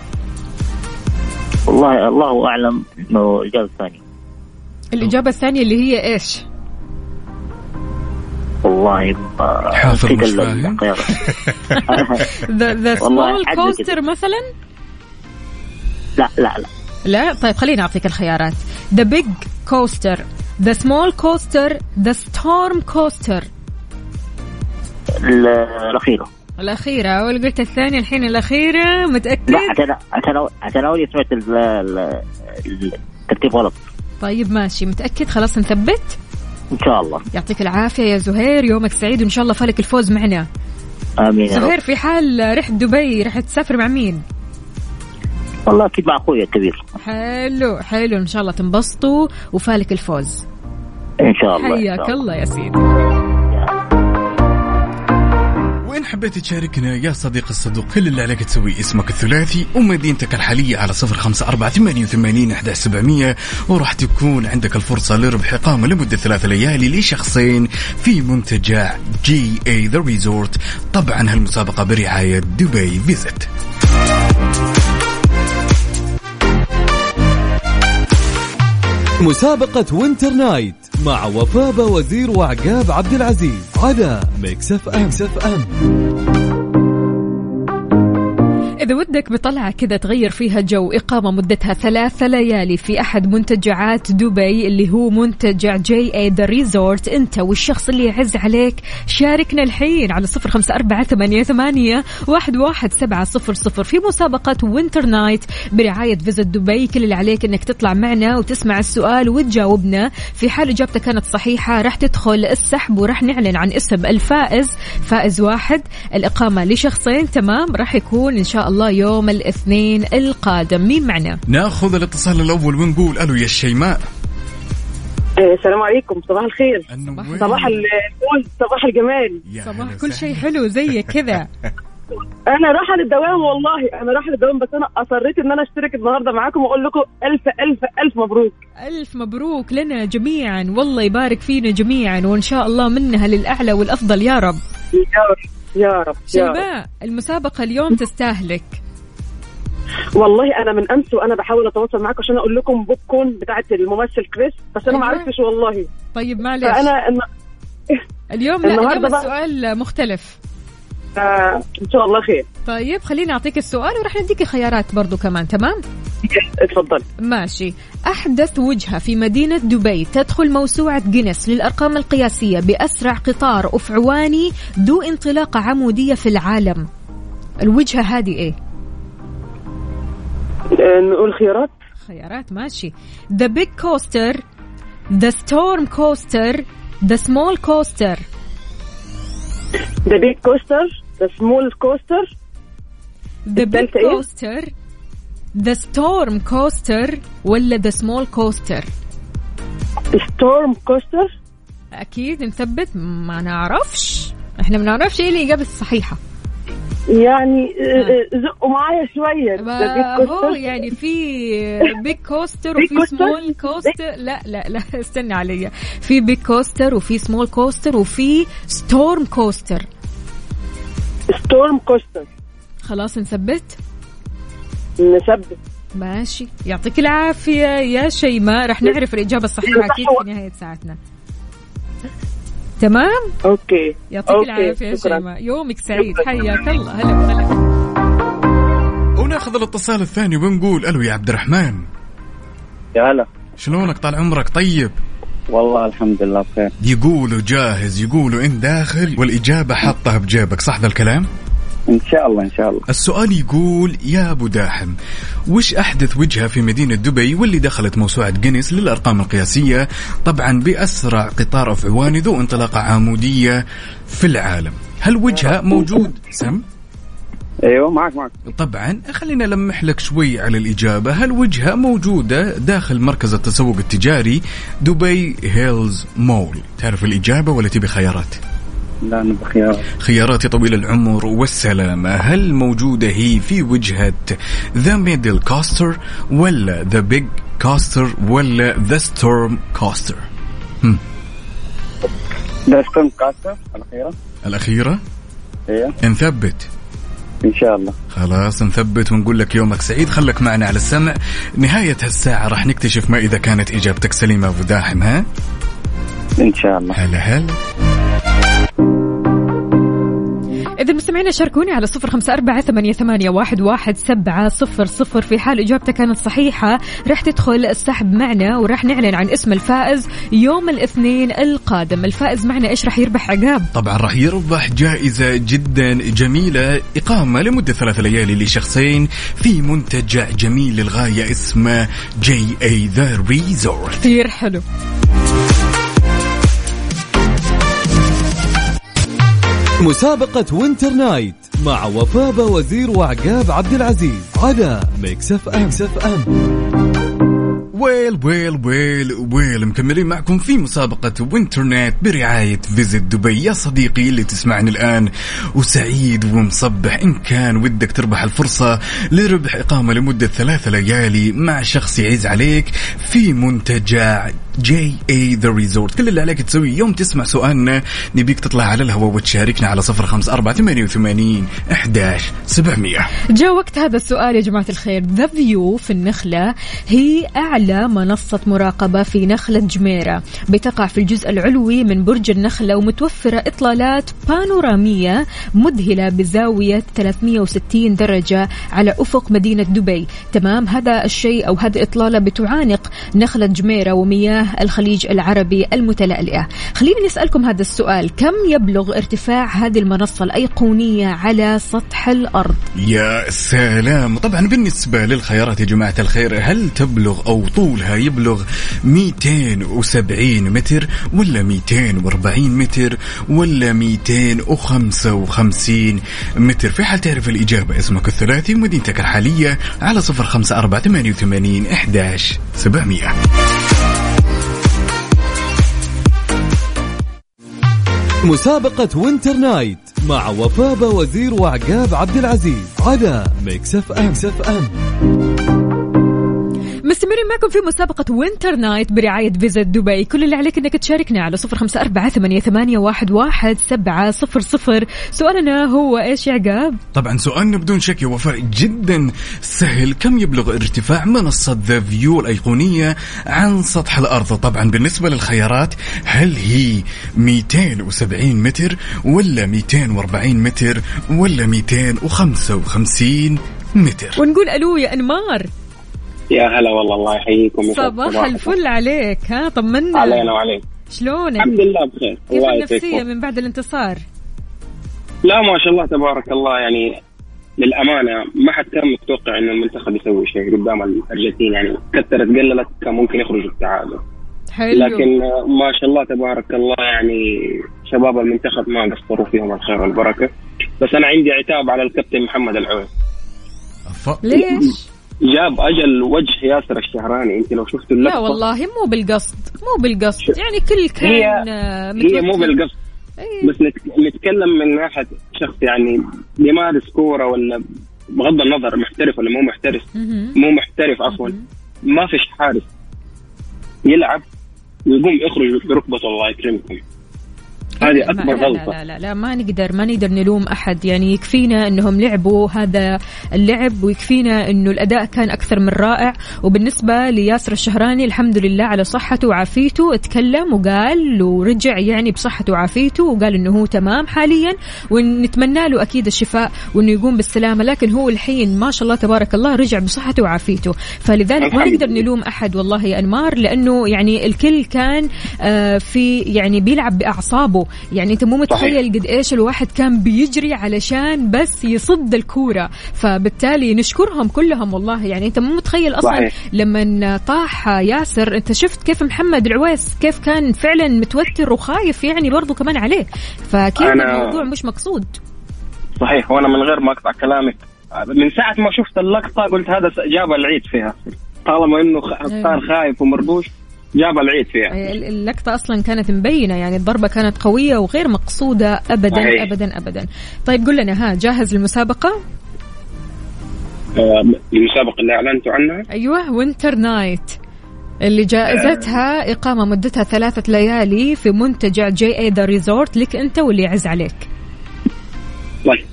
والله الله أعلم إنه الإجابة الثانية. الإجابة الثانية اللي هي إيش؟ والله حافظ مش فاهم؟ The Small Coaster مثلا؟ لا لا لا. لا؟ طيب خليني أعطيك الخيارات. The Big Coaster The Small Coaster The Storm Coaster ال- الأخيرة. الأخيرة أول قلت الثانية الحين الأخيرة متأكد؟ لا عشان عشان عشان أول سمعت ال- ال- الترتيب غلط. طيب ماشي متأكد؟ خلاص نثبت إن شاء الله. يعطيك العافية يا زهير يومك سعيد وإن شاء الله فالك الفوز معنا. آمين زهير في حال رحت دبي رح تسافر مع مين؟ والله أكيد مع أخوي الكبير. حلو حلو إن شاء الله تنبسطوا وفالك الفوز. إن شاء الله حياك الله يا سيدي. وإن حبيت تشاركنا يا صديق الصدوق كل اللي عليك تسوي اسمك الثلاثي ومدينتك الحالية على صفر خمسة أربعة ثمانية وثمانين أحد سبعمية وراح تكون عندك الفرصة لربح إقامة لمدة ثلاث ليالي لشخصين في منتجع JA The Resort طبعا هالمسابقة برعاية دبي Visit مسابقة Winter Night مع وفاء وزير وعقاب عبد العزيز على Mix FM, Mix FM. إذا ودك بطلعة كذا تغير فيها جو إقامة مدتها ثلاثة ليالي في أحد منتجعات دبي اللي هو منتجع JA The Resort أنت والشخص اللي يعز عليك شاركنا الحين على صفر خمسة أربعة ثمانية, ثمانية واحد, واحد سبعة صفر صفر في مسابقة Winter Night برعاية Visit دبي كل اللي عليك أنك تطلع معنا وتسمع السؤال وتجاوبنا. في حال إجابتك كانت صحيحة راح تدخل السحب وراح نعلن عن اسم الفائز. فائز واحد الإقامة لشخصين تمام؟ راح يكون إن شاء الله يوم الاثنين القادم. مين معنا؟ ناخذ الاتصال الأول ونقول ألو يا الشيماء. السلام عليكم. صباح الخير. صباح الفل صباح الجمال. صباح كل شيء. حلو زيك كذا. *laughs* أنا رايحة للدوام والله. أنا رايحة للدوام بس أنا أصريت إن أنا أشترك النهارده معاكم وأقول لكم ألف ألف ألف مبروك. ألف مبروك لنا جميعا. والله يبارك فينا جميعا وإن شاء الله منها للأعلى والأفضل. يا رب. يا رب. يا رب يا رب المسابقة اليوم *laughs* تستاهلك والله أنا من أمس وأنا بحاول أتواصل معاكم عشان أقول لكم بوب كون بتاعت الممثل كريس بس أنا ما أيوة. عرفتش والله طيب معلش فأنا. اليوم لا اليوم السؤال مختلف آه إن شاء الله خير. طيب خليني أعطيك السؤال وراح نديك خيارات برضو كمان تمام؟ اتفضل. ماشي. أحدث وجهة في مدينة دبي تدخل موسوعة جينيس للأرقام القياسية بأسرع قطار أفعواني ذو انطلاقة عمودية في العالم. الوجهة هذه إيه؟ آه نقول خيارات؟ خيارات ماشي. The Big Coaster The Storm Coaster The Small Coaster. The Big Coaster The Small Coaster The Big التالتة إيه؟ Coaster The Storm Coaster ولا The Small Coaster? Storm Coaster أكيد نثبت ما نعرفش. إحنا ما نعرفش إيه الإجابة الصحيحة. يعني آه، آه، زقوا معايا شوية. The Big هو Coaster يعني في *laughs* Big Coaster وفي coaster؟ Small Coaster لا لا لا استنى علي في Big Coaster وفي Small Coaster وفي Storm Coaster Storm Coaster خلاص نثبت؟ نثبت. ماشي. يعطيك العافية يا شيماء. رح نعرف الإجابة الصحيحة أكيد في نهاية ساعتنا. تمام؟ okay. يعطيك okay، العافية يا. شيماء. يومك سعيد. حياك الله. هلا وسهلا. وناخذ الاتصال الثاني ونقول ألو يا عبد الرحمن. يا هلا. شلونك طال عمرك؟ طيب. والله الحمد لله بخير. يقولوا جاهز يقولوا إن داخل والإجابة حطها بجيبك صح ذا الكلام؟ إن شاء الله إن شاء الله. السؤال يقول يا أبو داحم وش أحدث وجهة في مدينة دبي واللي دخلت موسوعة جينيس للأرقام القياسية؟ طبعا بأسرع قطار أفعواني ذو انطلاقة عمودية في العالم. هل وجهة موجود؟ سم. أيوه معك معك. طبعا خلينا نلمح لك شوي على الإجابة. هل وجهة موجودة داخل مركز التسوق التجاري دبي هيلز مول؟ تعرف الإجابة ولا تبي خيارات؟ لا أنا بخيار خيارات يا طويل العمر والسلامة. هل موجودة هي في وجهة The Middle Coaster ولا The Big Coaster ولا The Storm Coaster لا Storm Coaster الأخيرة. الأخيرة؟ أيوه. نثبت. إن شاء الله. خلاص نثبت ونقول لك يومك سعيد. خلك معنا على السمع. نهاية هالساعة راح نكتشف ما إذا كانت إجابتك سليمة أبو داحم ها؟ إن شاء الله. هلا هلا. إذا مستمعينا شاركوني على صفر خمسة أربعة ثمانية, ثمانية واحد, واحد سبعة صفر صفر في حال إجابتك كانت صحيحة. راح تدخل السحب معنا وراح نعلن عن اسم الفائز يوم الاثنين القادم. الفائز معنا إيش راح يربح عقاب؟ طبعا راح يربح جائزة جدا جميلة إقامة لمدة ثلاث ليالي لشخصين في منتجع جميل للغاية اسمه JA The Resort كثير حلو. مسابقة Winter Night مع وفاء وزير وعقاب عبد العزيز على Mix FM, Mix FM. Well well well well. مكملين معكم في مسابقة Winter Night برعاية Visit دبي. يا صديقي اللي تسمعني الآن وسعيد ومصبح. إن كان ودك تربح الفرصة لربح إقامة لمدة ثلاثة ليالي مع شخص يعز عليك في منتجع JA The Resort كل اللي عليك تسويه. يوم تسمع سؤالنا نبيك تطلع على الهواء وتشاركنا على صفر خمسة أربعة ثمانية وثمانين أحداش سبعمية. جاء وقت هذا السؤال يا جماعة الخير. ذا فيو في النخلة هي أعلى منصة مراقبة في نخلة جميرة بتقع في الجزء العلوي من برج النخلة ومتوفرة إطلالات بانورامية مذهلة بزاوية 360 درجة على أفق مدينة دبي. تمام هذا الشيء أو هذه إطلالة بتعانق نخلة جميرة ومياه الخليج العربي المتلألئة. خليني نسألكم هذا السؤال كم يبلغ ارتفاع هذه المنصة الأيقونية على سطح الأرض؟ يا سلام. طبعا بالنسبة للخيارات يا جماعة الخير هل تبلغ أو طولها يبلغ 270 متر ولا 240 متر ولا 255 متر. في حال تعرف الإجابة اسمك الثلاثي ومدينتك الحالية على صفر خمسة أربعة ثمانية وثمانين إحداش سبعمية. مسابقة Winter Night مع وفاء وزير وعقاب عبد العزيز على Mix FM, Mix FM. مستمرين معكم في مسابقة Winter Night برعاية Visit دبي. كل اللي عليك إنك تشاركنا على صفر خمسة أربعة ثمانية, ثمانية واحد, واحد سبعة صفر صفر. سؤالنا هو إيش يا عقاب؟ طبعا سؤالنا بدون شك وفاء جدا سهل. كم يبلغ ارتفاع منصة The View الأيقونية عن سطح الأرض؟ طبعا بالنسبة للخيارات هل هي 270 متر ولا 240 متر ولا 255 متر؟ ونقول ألو يا أنمار. يا هلا والله الله يحييكم. صباح الفل عليك ها طمنا. علينا وعليك. شلونك؟ الحمد لله بخير كيف النفسية من بعد الانتصار؟ لا ما شاء الله تبارك الله يعني للأمانة ما حد كان متوقع إنه المنتخب يسوي شيء قدام الأرجنتين يعني كثرت قللت كان ممكن يخرجوا التعادل حلو. لكن ما شاء الله تبارك الله يعني شباب المنتخب ما قصروا فيهم الخير والبركة. بس أنا عندي عتاب على الكابتن محمد العويس. ليش؟ جاب أجل وجه ياسر الشهراني. أنت لو شفت اللقطة. لا والله مو بالقصد مو بالقصد. يعني كل كان هي آه، هي مو بالقصد. أيه. بس نتكلم من ناحية شخص يعني بيمارس كورة ولا بغض النظر محترف ولا مو محترف. مو محترف عفوا. ما فيش حارس يلعب ويقوم يخرج بركبته الله يكرمكم. هذه أكبر لا غلطة. لا, لا لا ما نقدر ما نقدر نلوم أحد. يعني يكفينا إنهم لعبوا هذا اللعب ويكفينا إنه الأداء كان أكثر من رائع. وبالنسبة لياسر الشهراني الحمد لله على صحته وعافيته. اتكلم وقال ورجع يعني بصحته وعافيته وقال إنه هو تمام حاليا ونتمنى له أكيد الشفاء وإنه يقوم بالسلامة. لكن هو الحين ما شاء الله تبارك الله رجع بصحته وعافيته. فلذلك ما نقدر نلوم أحد والله يا أنمار لأنه يعني الكل كان آه في يعني بيلعب بأعصابه. يعني انت مو متخيل قد إيش الواحد كان بيجري علشان بس يصد الكورة. فبالتالي نشكرهم كلهم والله. يعني انت مو متخيل أصلا صحيح. لما طاح ياسر انت شفت كيف محمد العويس كيف كان فعلا متوتر وخايف يعني برضو كمان عليه. فأكيد أنا- الموضوع مش مقصود. صحيح وأنا من غير ما أقطع كلامك. من ساعة ما شفت اللقطة قلت هذا جاب العيد فيها. طالما إنه خ- صار خايف ومربوش جاب العيد فيها. ال- اللقطة أصلا كانت مبينة يعني الضربة كانت قوية وغير مقصودة أبدا صحيح. أبدا أبدا. طيب قل لنا ها جاهز للمسابقة؟ آه، المسابقة اللي أعلنتوا عنها؟ أيوه Winter Night اللي جائزتها إقامة مدتها ثلاثة ليالي في منتجع JA The Resort لك أنت واللي يعز عليك. طيب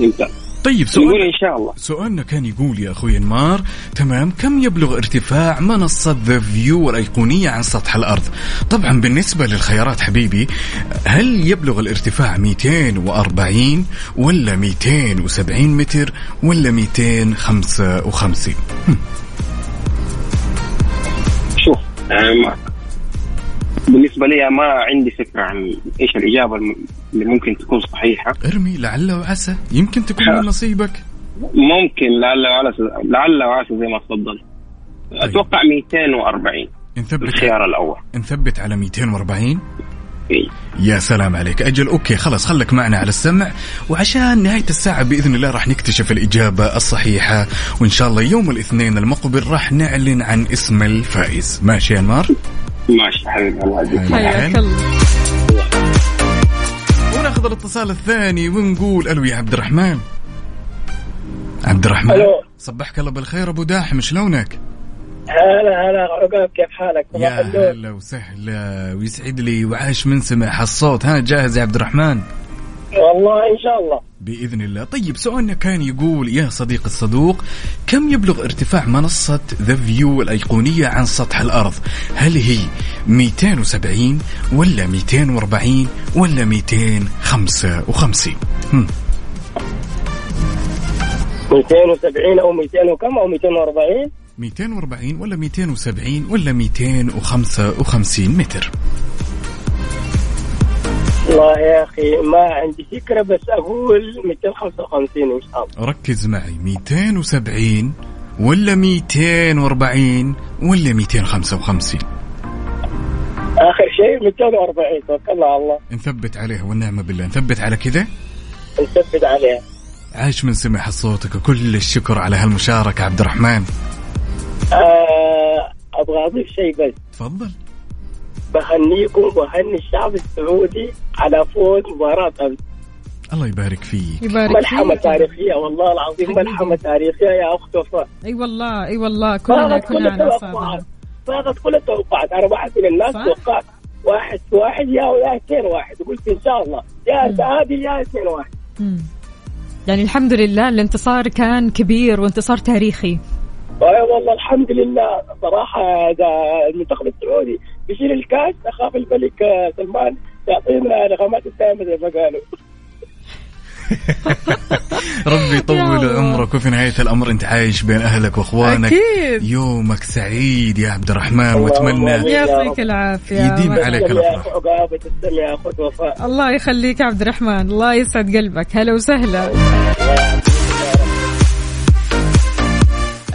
ممتاز طيب سؤال نقول إن شاء الله. سؤالنا كان يقول يا أخوي إنمار تمام كم يبلغ ارتفاع منصة ذا فيو الأيقونية عن سطح الأرض؟ طبعا بالنسبة للخيارات حبيبي هل يبلغ الارتفاع 240 ولا 270 متر ولا 255 هم. شوف بالنسبة لي ما عندي فكرة عن إيش الإجابة اللي ممكن تكون صحيحة. ارمي لعل وعسى. يمكن تكون من *laughs* نصيبك. ممكن لعل وعسى لعل وعسى زي ما تفضل. أتوقع 240 نثبت الخيار الأول. نثبت على 240 إيه. يا سلام عليك. أجل أوكي خلاص خلك معنا على السمع. وعشان نهاية الساعة بإذن الله راح نكتشف الإجابة الصحيحة. وإن شاء الله يوم الاثنين المقبل راح نعلن عن اسم الفائز. ماشي يا أنمار؟ ماشي حبيبي الله الله. وناخذ الاتصال الثاني ونقول ألو يا عبد الرحمن. عبد الرحمن ألو. صبحك الله بالخير. أبو داحم شلونك؟ هلا هلا عقاب كيف حالك؟ يا هلا وسهلا. ويسعد لي وعاش من سمع الصوت. ها جاهز يا عبد الرحمن؟ والله إن شاء الله. بإذن الله. طيب سؤالنا كان يقول يا صديق الصدوق كم يبلغ ارتفاع منصة ذا فيو الأيقونية عن سطح الأرض؟ هل هي 270 ولا 240 ولا 255 هم. 270 أو 200 وكم أو 240 240 ولا 270 ولا 255 متر. والله يا أخي ما عندي فكرة بس أقول 255 ان شاء الله ركز معي 270 ولا 240 ولا 255 آخر شيء 240 توكلنا على الله. نثبت عليها والنعمة بالله. نثبت على كذا؟ نثبت عليها. عاش من سمع صوتك وكل الشكر على هالمشاركة عبد الرحمن. آه أبغى أضيف شيء بس. تفضل. بهنيكم وهني الشعب السعودي على فوز مباراة امس الله يبارك فيك. يبارك ملحمة فيك. تاريخية والله العظيم ملحمة تاريخية يا اخت وفاء أي والله أي والله كلنا كلنا. فاقت كل التوقعات. أنا واحد من الناس. توقعت واحد واحد يا يا اثنين واحد. قلت إن شاء الله. يا تعادل يا اثنين واحد. مم. يعني الحمد لله الانتصار كان كبير وانتصار تاريخي. أي والله الحمد لله. صراحة المنتخب السعودي بيشيل الكاس أخاف الملك آه، سلمان يعطينا نغمات السامه زي ما قالوا. *laughs* ربي يطول. عمرك وفي نهاية الأمر أنت عايش بين أهلك وأخوانك. أكيد. يومك سعيد يا عبد الرحمن وأتمنى الله. يعطيك العافية. يديم عليك الأفراح الله يخليك يا عبد الرحمن. الله يسعد قلبك. هلا وسهلا.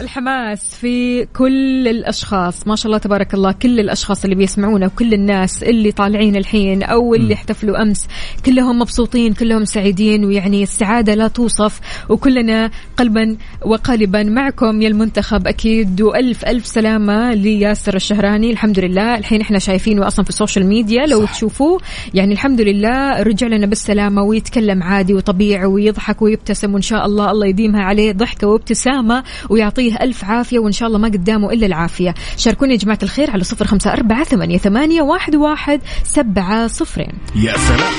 الحماس في كل الأشخاص. ما شاء الله تبارك الله كل الأشخاص اللي بيسمعونا وكل الناس اللي طالعين الحين أو اللي احتفلوا أمس. كلهم مبسوطين كلهم سعيدين ويعني السعادة لا توصف. وكلنا قلبا وقالبا معكم يا المنتخب أكيد. وألف ألف سلامة لياسر الشهراني. الحمد لله. الحين إحنا شايفينه أصلا في ال social media. لو صح. تشوفوه يعني الحمد لله رجع لنا بالسلامة ويتكلم عادي وطبيعي ويضحك ويبتسم. وإن شاء الله الله يديمها عليه ضحكة وابتسامة ويعطيه ألف عافية وإن شاء الله ما قدامه إلا العافية. شاركوني يا جماعة الخير على صفر خمسة أربعة ثمانية, ثمانية واحد, واحد سبعة صفرين. يا سلام.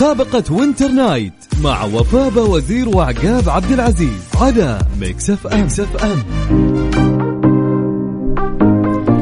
مسابقة Winter Night مع وفاء وزير وعقاب عبد العزيز على Mix FM, FM.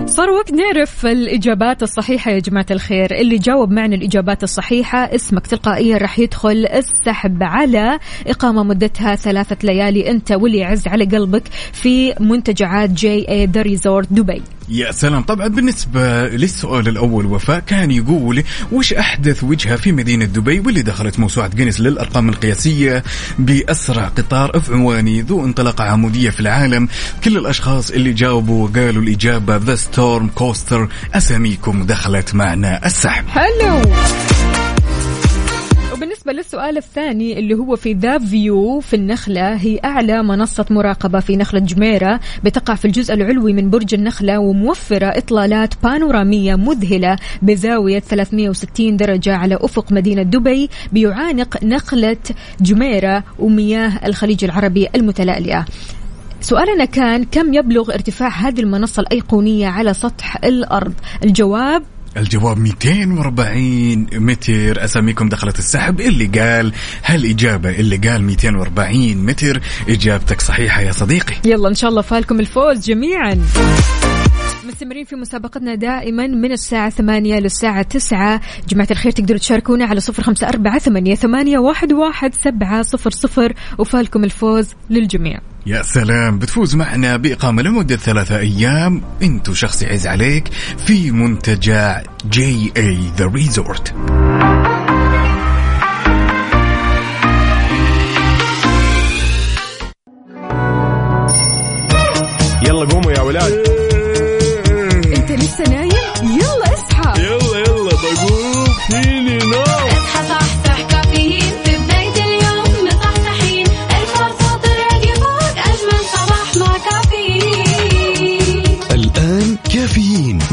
صار وقت نعرف الإجابات الصحيحة يا جماعة الخير. اللي جاوب معنا الإجابات الصحيحة اسمك تلقائيا راح يدخل السحب على إقامة مدتها ثلاثة ليالي. أنت واللي يعز على قلبك في منتجعات JA The Resort دبي. يا سلام. طبعا بالنسبة للسؤال الأول وفاء كان يقول وش أحدث وجهة في مدينة دبي واللي دخلت موسوعة جينيس للأرقام القياسية بأسرع قطار أفعواني ذو انطلاقة عمودية في العالم؟ كل الأشخاص اللي جاوبوا وقالوا الإجابة The Storm Coaster أساميكم دخلت معنا السحب. حلو وبالنسبة للسؤال الثاني اللي هو في The View في النخلة هي أعلى منصة مراقبة في نخلة جميرة بتقع في الجزء العلوي من برج النخلة وموفرة إطلالات بانورامية مذهلة بزاوية 360 درجة على أفق مدينة دبي بيعانق نخلة جميرة ومياه الخليج العربي المتلألئة سؤالنا كان كم يبلغ ارتفاع هذه المنصة الأيقونية على سطح الأرض؟ الجواب الجواب 240 متر. أساميكم دخلت السحب. اللي قال هالاجابه اللي قال 240 متر. إجابتك صحيحة يا صديقي. يلا إن شاء الله فالكم الفوز جميعا. مستمرين في مسابقتنا دائما من الساعة ثمانية للساعة تسعة. جماعة الخير تقدروا تشاركونا على صفر خمسة أربعة ثمانية, ثمانية واحد, واحد سبعة صفر صفر. وفالكم الفوز للجميع. يا سلام بتفوز معنا بإقامة لمدة ثلاثة أيام. أنت شخص يعز عليك في منتجع JA The Resort يلا قوموا يا ولاد.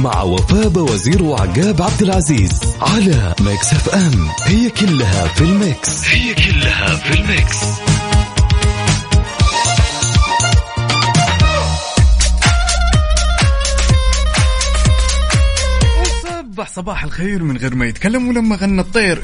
مع وفاء وزير وعقاب عبد العزيز على Mix FM. هي كلها في ال Mix. هي كلها في ال Mix. صبح صباح الخير من غير ما يتكلم ولما غنى الطير.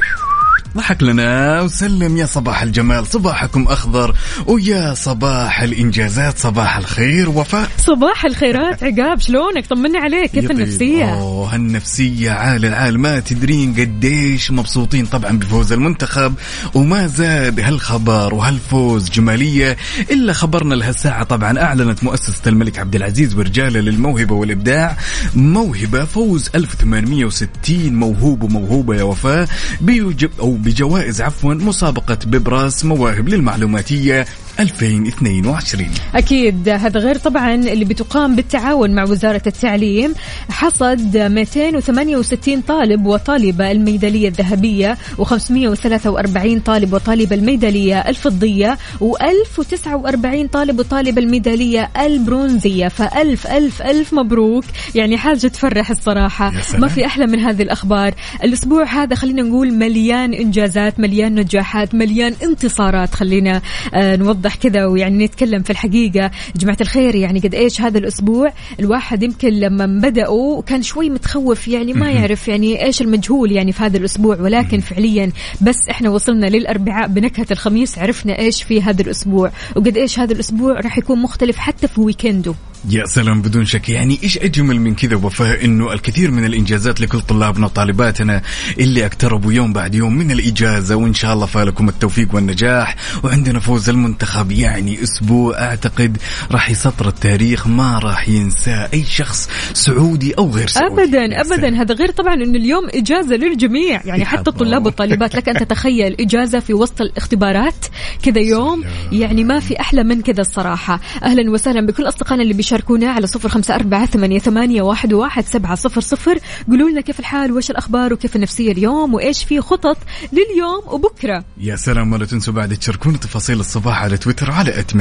ضحك لنا وسلم يا صباح الجمال. صباحكم أخضر ويا صباح الإنجازات. صباح الخير وفاء. صباح الخيرات. عقاب شلونك؟ طمني عليك. كيف. النفسية؟ أوه هالنفسية عال العال. ما تدرين قديش مبسوطين طبعا بفوز المنتخب وما زاد هالخبر وهالفوز جمالية إلا خبرنا لهالساعة طبعا أعلنت مؤسسة الملك عبد العزيز ورجالة للموهبة والإبداع موهبة فوز 1860 موهوب وموهوبة يا وفاء. بيجب أو بجوائز عفوا مسابقة ببراس مواهب للمعلوماتية 2022 أكيد هذا غير طبعا اللي بتقام بالتعاون مع وزارة التعليم. حصد 268 طالب وطالبة الميدالية الذهبية و543 طالب وطالبة الميدالية الفضية و1049 طالب وطالبة الميدالية البرونزية. فألف ألف ألف مبروك. يعني حاجة تفرح الصراحة. ما في أحلى من هذه الأخبار. الأسبوع هذا خلينا نقول مليان إنجازات مليان نجاحات مليان انتصارات. خلينا آه نوضح كذا ويعني نتكلم في الحقيقة. جماعة الخير يعني قد إيش هذا الأسبوع الواحد يمكن لما بدأوا كان شوي متخوف يعني ما يعرف يعني إيش المجهول يعني في هذا الأسبوع. ولكن فعليا بس إحنا وصلنا للأربعاء بنكهة الخميس عرفنا إيش في هذا الأسبوع. وقد إيش هذا الأسبوع راح يكون مختلف حتى في ويكنده يا سلام بدون شك. يعني إيش أجمل من كذا؟ وفاء إنه الكثير من الإنجازات لكل طلابنا وطالباتنا اللي اقتربوا يوم بعد يوم من الإجازة وإن شاء الله فالكم التوفيق والنجاح. وعندنا فوز المنتخب يعني أسبوع أعتقد راح يسطر التاريخ ما راح ينساه أي شخص سعودي أو غير سعودي. ابدا. ابدا. هذا غير طبعا إنه اليوم إجازة للجميع. يعني حتى. الطلاب والطالبات لك أن تتخيل إجازة في وسط الاختبارات كذا يوم. يعني ما في أحلى من كذا الصراحة. أهلا وسهلا بكل أصدقائنا اللي بيشاركونا على صفر خمسة أربعة ثمانية, ثمانية واحد, واحد سبعة صفر صفر. قولوا لنا كيف الحال وإيش الأخبار وكيف النفسية اليوم وإيش في خطط لليوم وبكرة. يا سلام ولا تنسوا بعد تشاركونا تفاصيل الصباح على تويتر على ات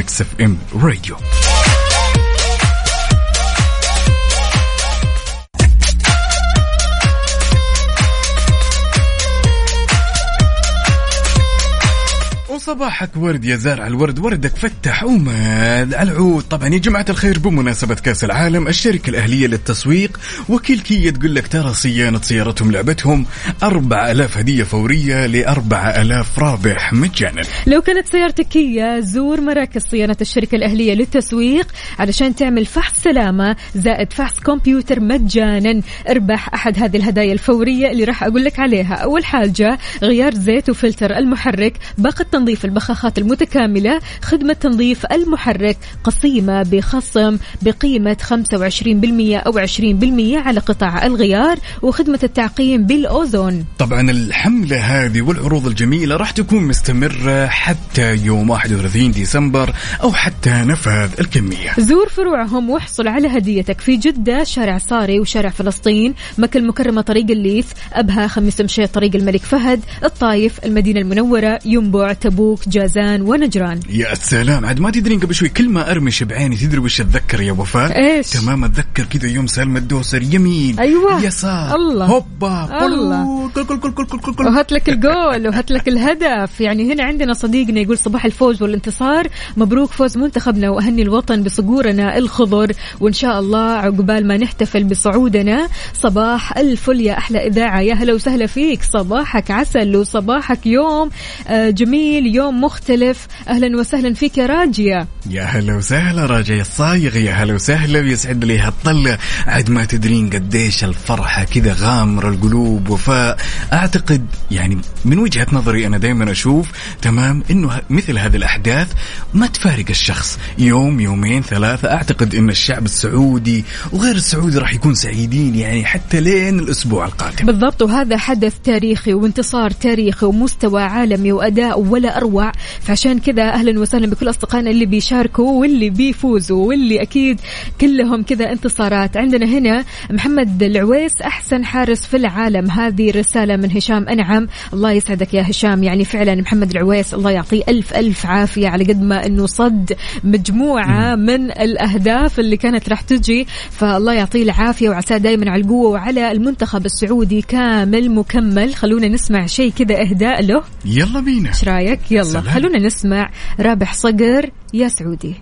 ام راديو. وصباحك ورد يا زارع الورد وردك فتح ومال العود. طبعا يا جماعة الخير بمناسبة كأس العالم الشركة الأهلية للتسويق وكيل كيا تقول لك ترى صيانة سيارتهم لعبتهم 4000 هدية فورية ل 4000 رابح مجانا. لو كانت سيارتك كيا زور مراكز صيانة الشركة الأهلية للتسويق علشان تعمل فحص سلامة زائد فحص كمبيوتر مجانا. اربح أحد هذه الهدايا الفورية اللي راح أقول لك عليها. أول حاجة غيار زيت وفلتر المحرك باقة تنظيف البخاخات المتكاملة خدمة تنظيف المحرك قسيمة بخصم بقيمة 25% أو 20% على قطع الغيار وخدمة التعقيم بالأوزون. طبعا الحملة هذه والعروض الجميلة راح تكون مستمرة حتى يوم 31 ديسمبر أو حتى نفاذ الكمية. زور فروعهم واحصل على هديتك في جدة شارع صاري وشارع فلسطين مكة المكرمة طريق الليث أبها خميس مشيط طريق الملك فهد الطايف المدينة المنورة ينبع تبوك جازان ونجران. يا سلام. عاد ما تدرين قبل شوي كل ما أرمش بعيني تدري وش أتذكر يا وفاء إيش؟ تمام أتذكر كذا يوم سالمة الدوسر يمين أيوة. يسار. الله. هوبا الله. كل كل كل كل كل كل كل وهات لك الجول وهات لك الهدف. يعني هنا عندنا صديقنا يقول صباح الفوز والانتصار. مبروك فوز منتخبنا وأهني الوطن بصقورنا الخضر. وإن شاء الله عقبال ما نحتفل بصعودنا صباح الفل يا أحلى إذاعة. يا هلا وسهلا فيك. صباحك عسل وصباحك يوم. آه، جميل يوم مختلف. أهلا وسهلا فيك يا راجية. يا هلا وسهلا راجع الصايغ يا هلا وسهلا ويسعد لي هالطلة عاد ما تدرين قديش الفرحة كذا غامرة القلوب وفاء. أعتقد يعني من وجهة نظري أنا دائما أشوف تمام إنه ه- مثل هذه الأحداث ما تفارق الشخص. يوم يومين ثلاثة أعتقد إن الشعب السعودي وغير السعودي راح يكون سعيدين يعني حتى لين الأسبوع القادم. بالضبط وهذا حدث تاريخي وانتصار تاريخي ومستوى عالمي وأداء ولا أروع. فعشان كذا أهلا وسهلا بكل أصدقائنا اللي بيشاركوا واللي بيفوزوا واللي أكيد كلهم كذا انتصارات. عندنا هنا محمد العويس أحسن حارس في العالم. هذه رسالة من هشام أنعم. الله يسعدك يا هشام. يعني فعلا محمد العويس الله يعطيه ألف ألف عافية على قد ما إنه صد مجموعة من الأهداف اللي كانت راح تجي. فالله يعطيه العافية وعساه دائما على القوة وعلى المنتخب السعودي كامل مكمل. خلونا نسمع شيء كذا إهداء له. يلا بينا. إيش رأيك؟ يلا سلام. خلونا نسمع رابح صقر يا سعودي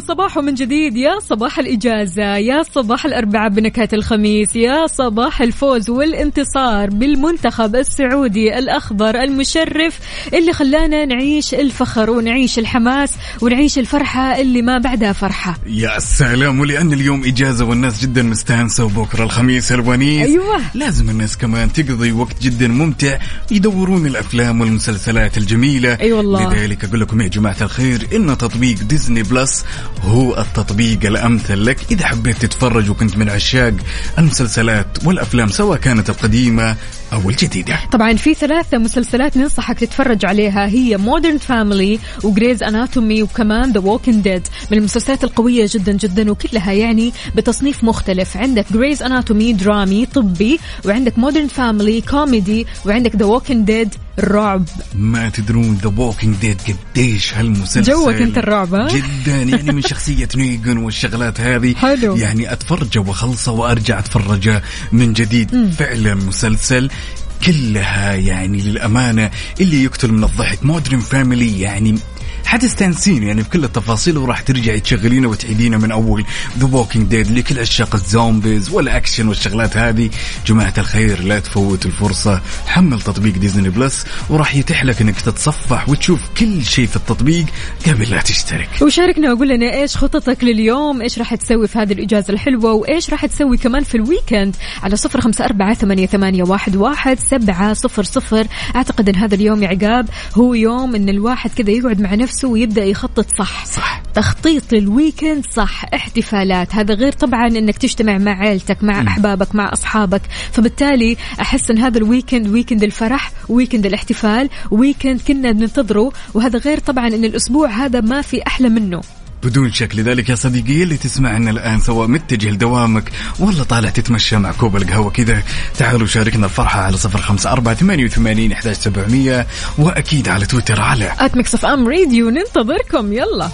صباحو من جديد يا صباح الإجازة يا صباح الأربعاء بنكهة الخميس يا صباح الفوز والانتصار بالمنتخب السعودي الأخضر المشرف اللي خلانا نعيش الفخر ونعيش الحماس ونعيش الفرحة اللي ما بعدها فرحة يا سلام ولأن اليوم إجازة والناس جدا مستانسة وبكرة الخميس الونيس أيوة. لازم الناس كمان تقضي وقت جدا ممتع يدورون الأفلام والمسلسلات الجميلة أي والله. لذلك أقول لكم يا جماعة الخير إن تطبيق ديزني بلس هو التطبيق الأمثل لك. إذا حبيت تتفرج وكنت من عشاق المسلسلات والأفلام سواء كانت القديمة أو الجديدة. طبعا في ثلاثة مسلسلات ننصحك تتفرج عليها. هي Modern Family و Grey's Anatomy وكمان The Walking Dead من المسلسلات القوية جدا جدا وكلها يعني بتصنيف مختلف. عندك Grey's Anatomy درامي طبي وعندك Modern Family كوميدي وعندك The Walking Dead رعب. ما تدرون The Walking Dead قديش هالمسلسل جوك أنت الرعب، ها؟ جدا. يعني من شخصية *laughs* نيجن والشغلات هذه. حلو. يعني اتفرجه وأخلصه وأرجع اتفرجه من جديد. فعلا مسلسل كلها يعني للأمانة اللي يقتل من الضحك. Modern Family يعني حتستانسين يعني بكل التفاصيل وراح ترجعي تشغلينه وتعيدينه من أول The Walking Dead لكل عشاق ال zombies والأكشن والشغلات هذه. جماعة الخير لا تفوت الفرصة. حمل تطبيق ديزني بلس وراح يتيح لك إنك تتصفح وتشوف كل شيء في التطبيق قبل لا تشترك. وشاركنا وقول لنا إيش خططك لليوم؟ إيش راح تسوي في هذه الإجازة الحلوة؟ وإيش راح تسوي كمان في ال weekend على صفر خمسة أربعة ثمانية, ثمانية واحد, واحد سبعة صفر صفر. أعتقد إن هذا اليوم يا عقاب هو يوم إن الواحد كذا يقعد مع نفسه ويبدا يخطط صح. صح. تخطيط لل weekend صح. احتفالات. هذا غير طبعا إنك تجتمع مع عيلتك مع م. أحبابك مع أصحابك. فبالتالي أحس إن هذا ال weekend weekend الفرح weekend الاحتفال weekend كنا ننتظره وهذا غير طبعا إن الأسبوع هذا ما في أحلى منه. بدون شك. لذلك يا صديقي اللي تسمعنا الآن سواء متجه لدوامك ولا طالع تتمشى مع كوب القهوة كذا تعالوا شاركنا الفرحة على صفر خمسة أربعة ثمانية وثمانين إحداش سبعمية وأكيد على تويتر على at Mix FM Radio ننتظركم. يلا.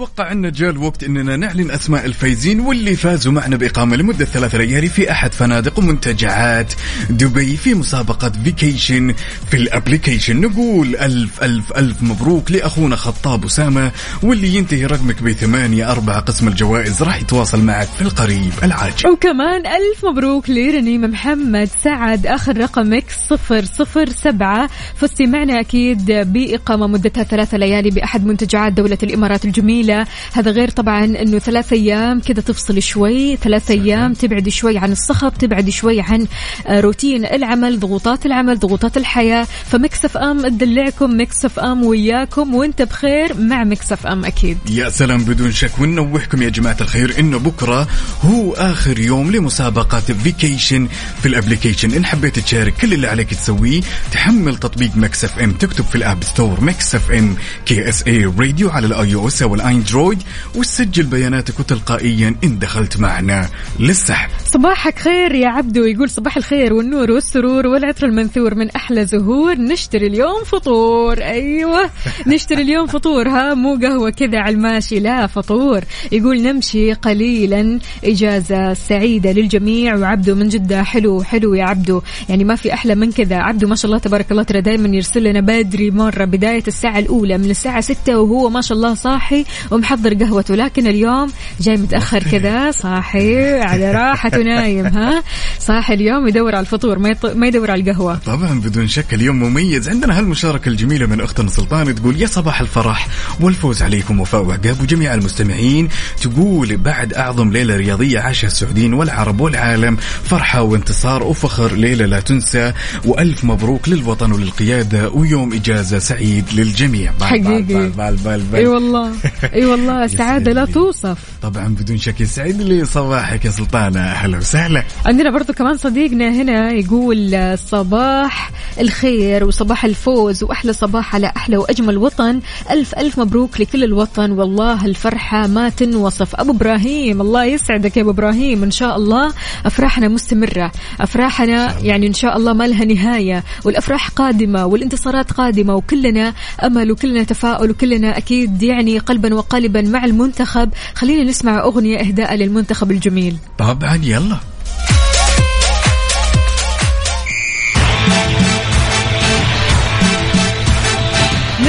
واتوقع أن جاء الوقت أننا نعلن أسماء الفايزين واللي فازوا معنا بإقامة لمدة ثلاث ليالي في أحد فنادق ومنتجعات دبي في مسابقة vacation في ال application. نقول ألف ألف ألف مبروك لأخونا خطاب أسامة واللي ينتهي رقمك بثمانية أربعة قسم الجوائز راح يتواصل معك في القريب العاجل. وكمان ألف مبروك لرنيم محمد سعد آخر رقمك صفر صفر سبعة. فزتي معنا أكيد بإقامة مدتها ثلاثة ليالي بأحد منتجعات دولة الإمارات الجميلة. جميلة هذا غير طبعا أنه ثلاث أيام كذا تفصل شوي ثلاث أيام تبعد شوي عن الصخب تبعد شوي عن روتين العمل ضغوطات العمل ضغوطات الحياة. ف Mix FM تدلعكم Mix FM وياكم وأنت بخير مع Mix FM أكيد. يا سلام بدون شك ونوهكم يا جماعة الخير إنه بكرة هو آخر يوم لمسابقة vacation في ال application. إن حبيت تشارك كل اللي عليك تسويه تحمل تطبيق Mix FM تكتب في ال App Store Mix FM KSA Radio على ال iOS أو ال Android وتسجل بياناتك وتلقائيا إن دخلت معنا. للسحب صباحك خير يا عبدو يقول صباح الخير والنور والسرور والعطر المنثور من أحلى زهور. نشتري اليوم فطور. أيوه نشتري اليوم فطور. ها مو قهوة كذا على الماشي لا فطور. يقول نمشي قليلا إجازة سعيدة للجميع. وعبدو من جدة حلو حلو يا عبدو. يعني ما في أحلى من كذا. عبدو ما شاء الله تبارك الله ترى دائما يرسل لنا بدري مرة بداية الساعة الأولى من الساعة 6 وهو ما شاء الله صاحي. ومحضر قهوته لكن اليوم جاي متأخر كذا صاحي على راحته نايم ها؟ صاحي اليوم يدور على الفطور ما, يط... ما يدور على القهوة. طبعا بدون شك اليوم مميز. عندنا هالمشاركة الجميلة من أختنا سلطان تقول يا صباح الفرح والفوز عليكم وفاء وعقاب وجميع المستمعين. تقول بعد أعظم ليلة رياضية عاشها السعوديين والعرب والعالم فرحة وانتصار وفخر ليلة لا تنسى وألف مبروك للوطن وللقيادة ويوم إجازة سعيد للجميع. بال- حقيقي. بال- بال- بال- بال. إي والله. *laughs* *laughs* اي والله السعاده لا توصف. طبعا بدون شك. يسعد لي صباحك يا سلطانة. أهلا وسهلا. عندنا برضو كمان صديقنا هنا يقول صباح الخير وصباح الفوز وأحلى صباح على أحلى وأجمل وطن. ألف ألف مبروك لكل الوطن. والله الفرحة ما تنوصف. أبو إبراهيم الله يسعدك يا أبو إبراهيم. إن شاء الله أفراحنا مستمرة. أفراحنا يعني إن شاء الله ما لها نهاية. والأفراح قادمة والانتصارات قادمة وكلنا أمل وكلنا تفاؤل وكلنا أكيد يعني قلبا وقالبا مع المنتخب. خلينا نسمع أغنية إهداء للمنتخب الجميل. طبعا يلا.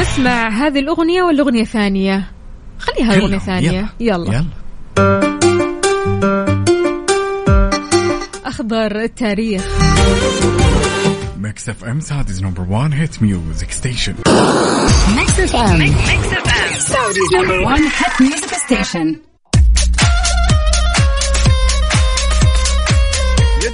نسمع هذه الأغنية ولا أغنية ثانية؟ خليها أغنية ثانية. يلا, يلا. أخضر التاريخ. Mix FM Saudi's number 1 hit music station Mix FM. Mix FM. Saudi's number one hit music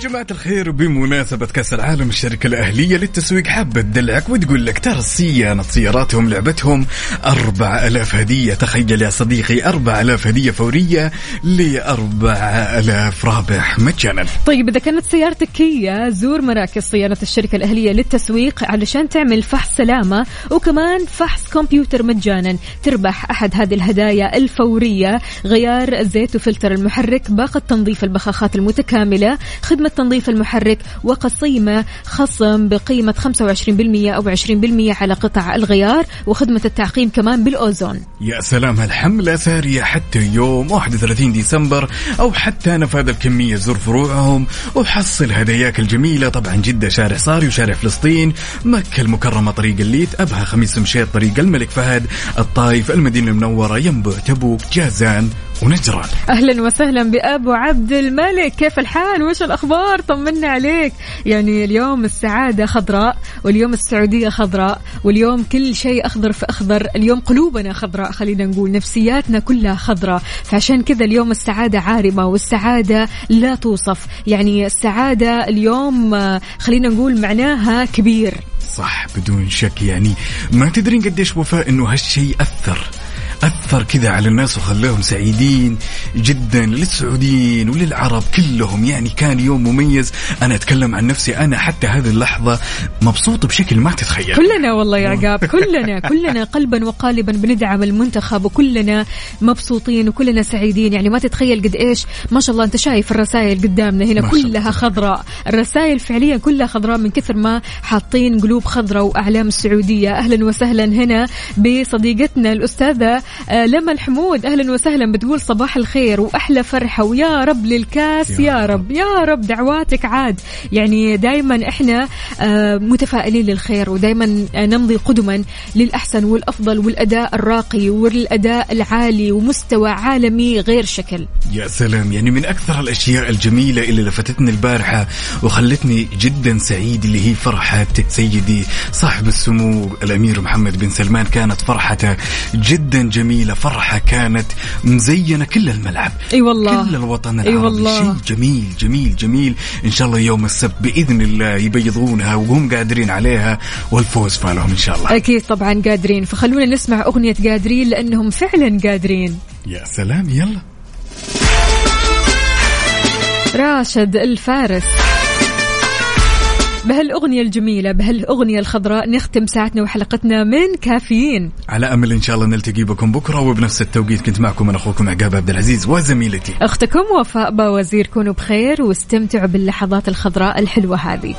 جماعة الخير بمناسبة كأس العالم الشركة الأهلية للتسويق حابة تدلعك وتقول لك ترى صيانة سياراتهم لعبتهم أربع ألاف هدية. تخيل يا صديقي أربع ألاف هدية فورية لأربع ألاف رابح مجانا. طيب إذا كانت سيارتك كيا زور مراكز صيانة الشركة الأهلية للتسويق علشان تعمل فحص سلامة وكمان فحص كمبيوتر مجانا تربح أحد هذه الهدايا الفورية. غيار زيت وفلتر المحرك باقة تنظيف البخاخات المتكاملة خدمة تنظيف المحرك وقسيمة خصم بقيمة 25% أو 20% على قطع الغيار وخدمة التعقيم كمان بالأوزون. يا سلام هالحملة سارية حتى يوم 31 ديسمبر أو حتى نفاذ الكمية زور فروعهم وحصل هداياك الجميلة؟ طبعا جدة شارع صاري وشارع فلسطين مكة المكرمة طريق الليت أبها خميس مشيط طريق الملك فهد الطايف المدينة المنورة ينبع تبوك جازان. ونجران. أهلا وسهلا بأبو عبد الملك. كيف الحال؟ وش الأخبار؟ طمنا عليك. يعني اليوم السعادة خضراء واليوم السعودية خضراء واليوم كل شيء أخضر في أخضر. اليوم قلوبنا خضراء خلينا نقول نفسياتنا كلها خضراء. فعشان كذا اليوم السعادة عارمة والسعادة لا توصف. يعني السعادة اليوم آه، خلينا نقول معناها كبير. صح بدون شك. يعني ما تدرين قديش وفاء إنه هالشيء أثر. أثر كذا على الناس وخلاهم سعيدين جدا للسعوديين وللعرب كلهم. يعني كان يوم مميز. أنا أتكلم عن نفسي. أنا حتى هذه اللحظة مبسوط بشكل ما تتخيل. كلنا والله يا عقاب. كلنا *laughs* كلنا قلبا وقالبا بندعم المنتخب وكلنا مبسوطين وكلنا سعيدين. يعني ما تتخيل قد إيش. ما شاء الله أنت شايف الرسائل قدامنا. هنا. كلها خضراء. الرسائل فعليا كلها خضراء من كثر ما حاطين قلوب خضراء وأعلام السعوديه أهلا وسهلا هنا بصديقتنا الأستاذة لما الحمود أهلا وسهلا بتقول صباح الخير وأحلى فرحة ويا رب للكاس يا رب. يا رب دعواتك عاد. يعني دائما إحنا آه، متفائلين للخير ودائما نمضي قدما للأحسن والأفضل والأداء الراقي والأداء العالي ومستوى عالمي غير شكل. يا سلام. يعني من أكثر الأشياء الجميلة اللي لفتتني البارحة وخلتني جدا سعيد اللي هي فرحة سيدي صاحب السمو الأمير محمد بن سلمان. كانت فرحته جدا جميلة فرحة كانت مزينة كل الملعب أي والله. كل الوطن العربي. والله. شيء جميل جميل جميل. إن شاء الله يوم السبت بإذن الله يبيضونها وهم قادرين عليها والفوز فالهم إن شاء الله. أكيد طبعا قادرين. فخلونا نسمع أغنية قادرين لأنهم فعلا قادرين. يا سلام يلا. راشد الفارس. بهالأغنية الجميلة بهالأغنية الخضراء نختم ساعتنا وحلقتنا من كافيين. على أمل إن شاء الله نلتقي بكم بكرة وبنفس التوقيت كنت معكم أنا أخوكم عقاب عبد العزيز وزميلتي. أختكم وفاء باوزير كونوا بخير واستمتعوا باللحظات الخضراء الحلوة هذه.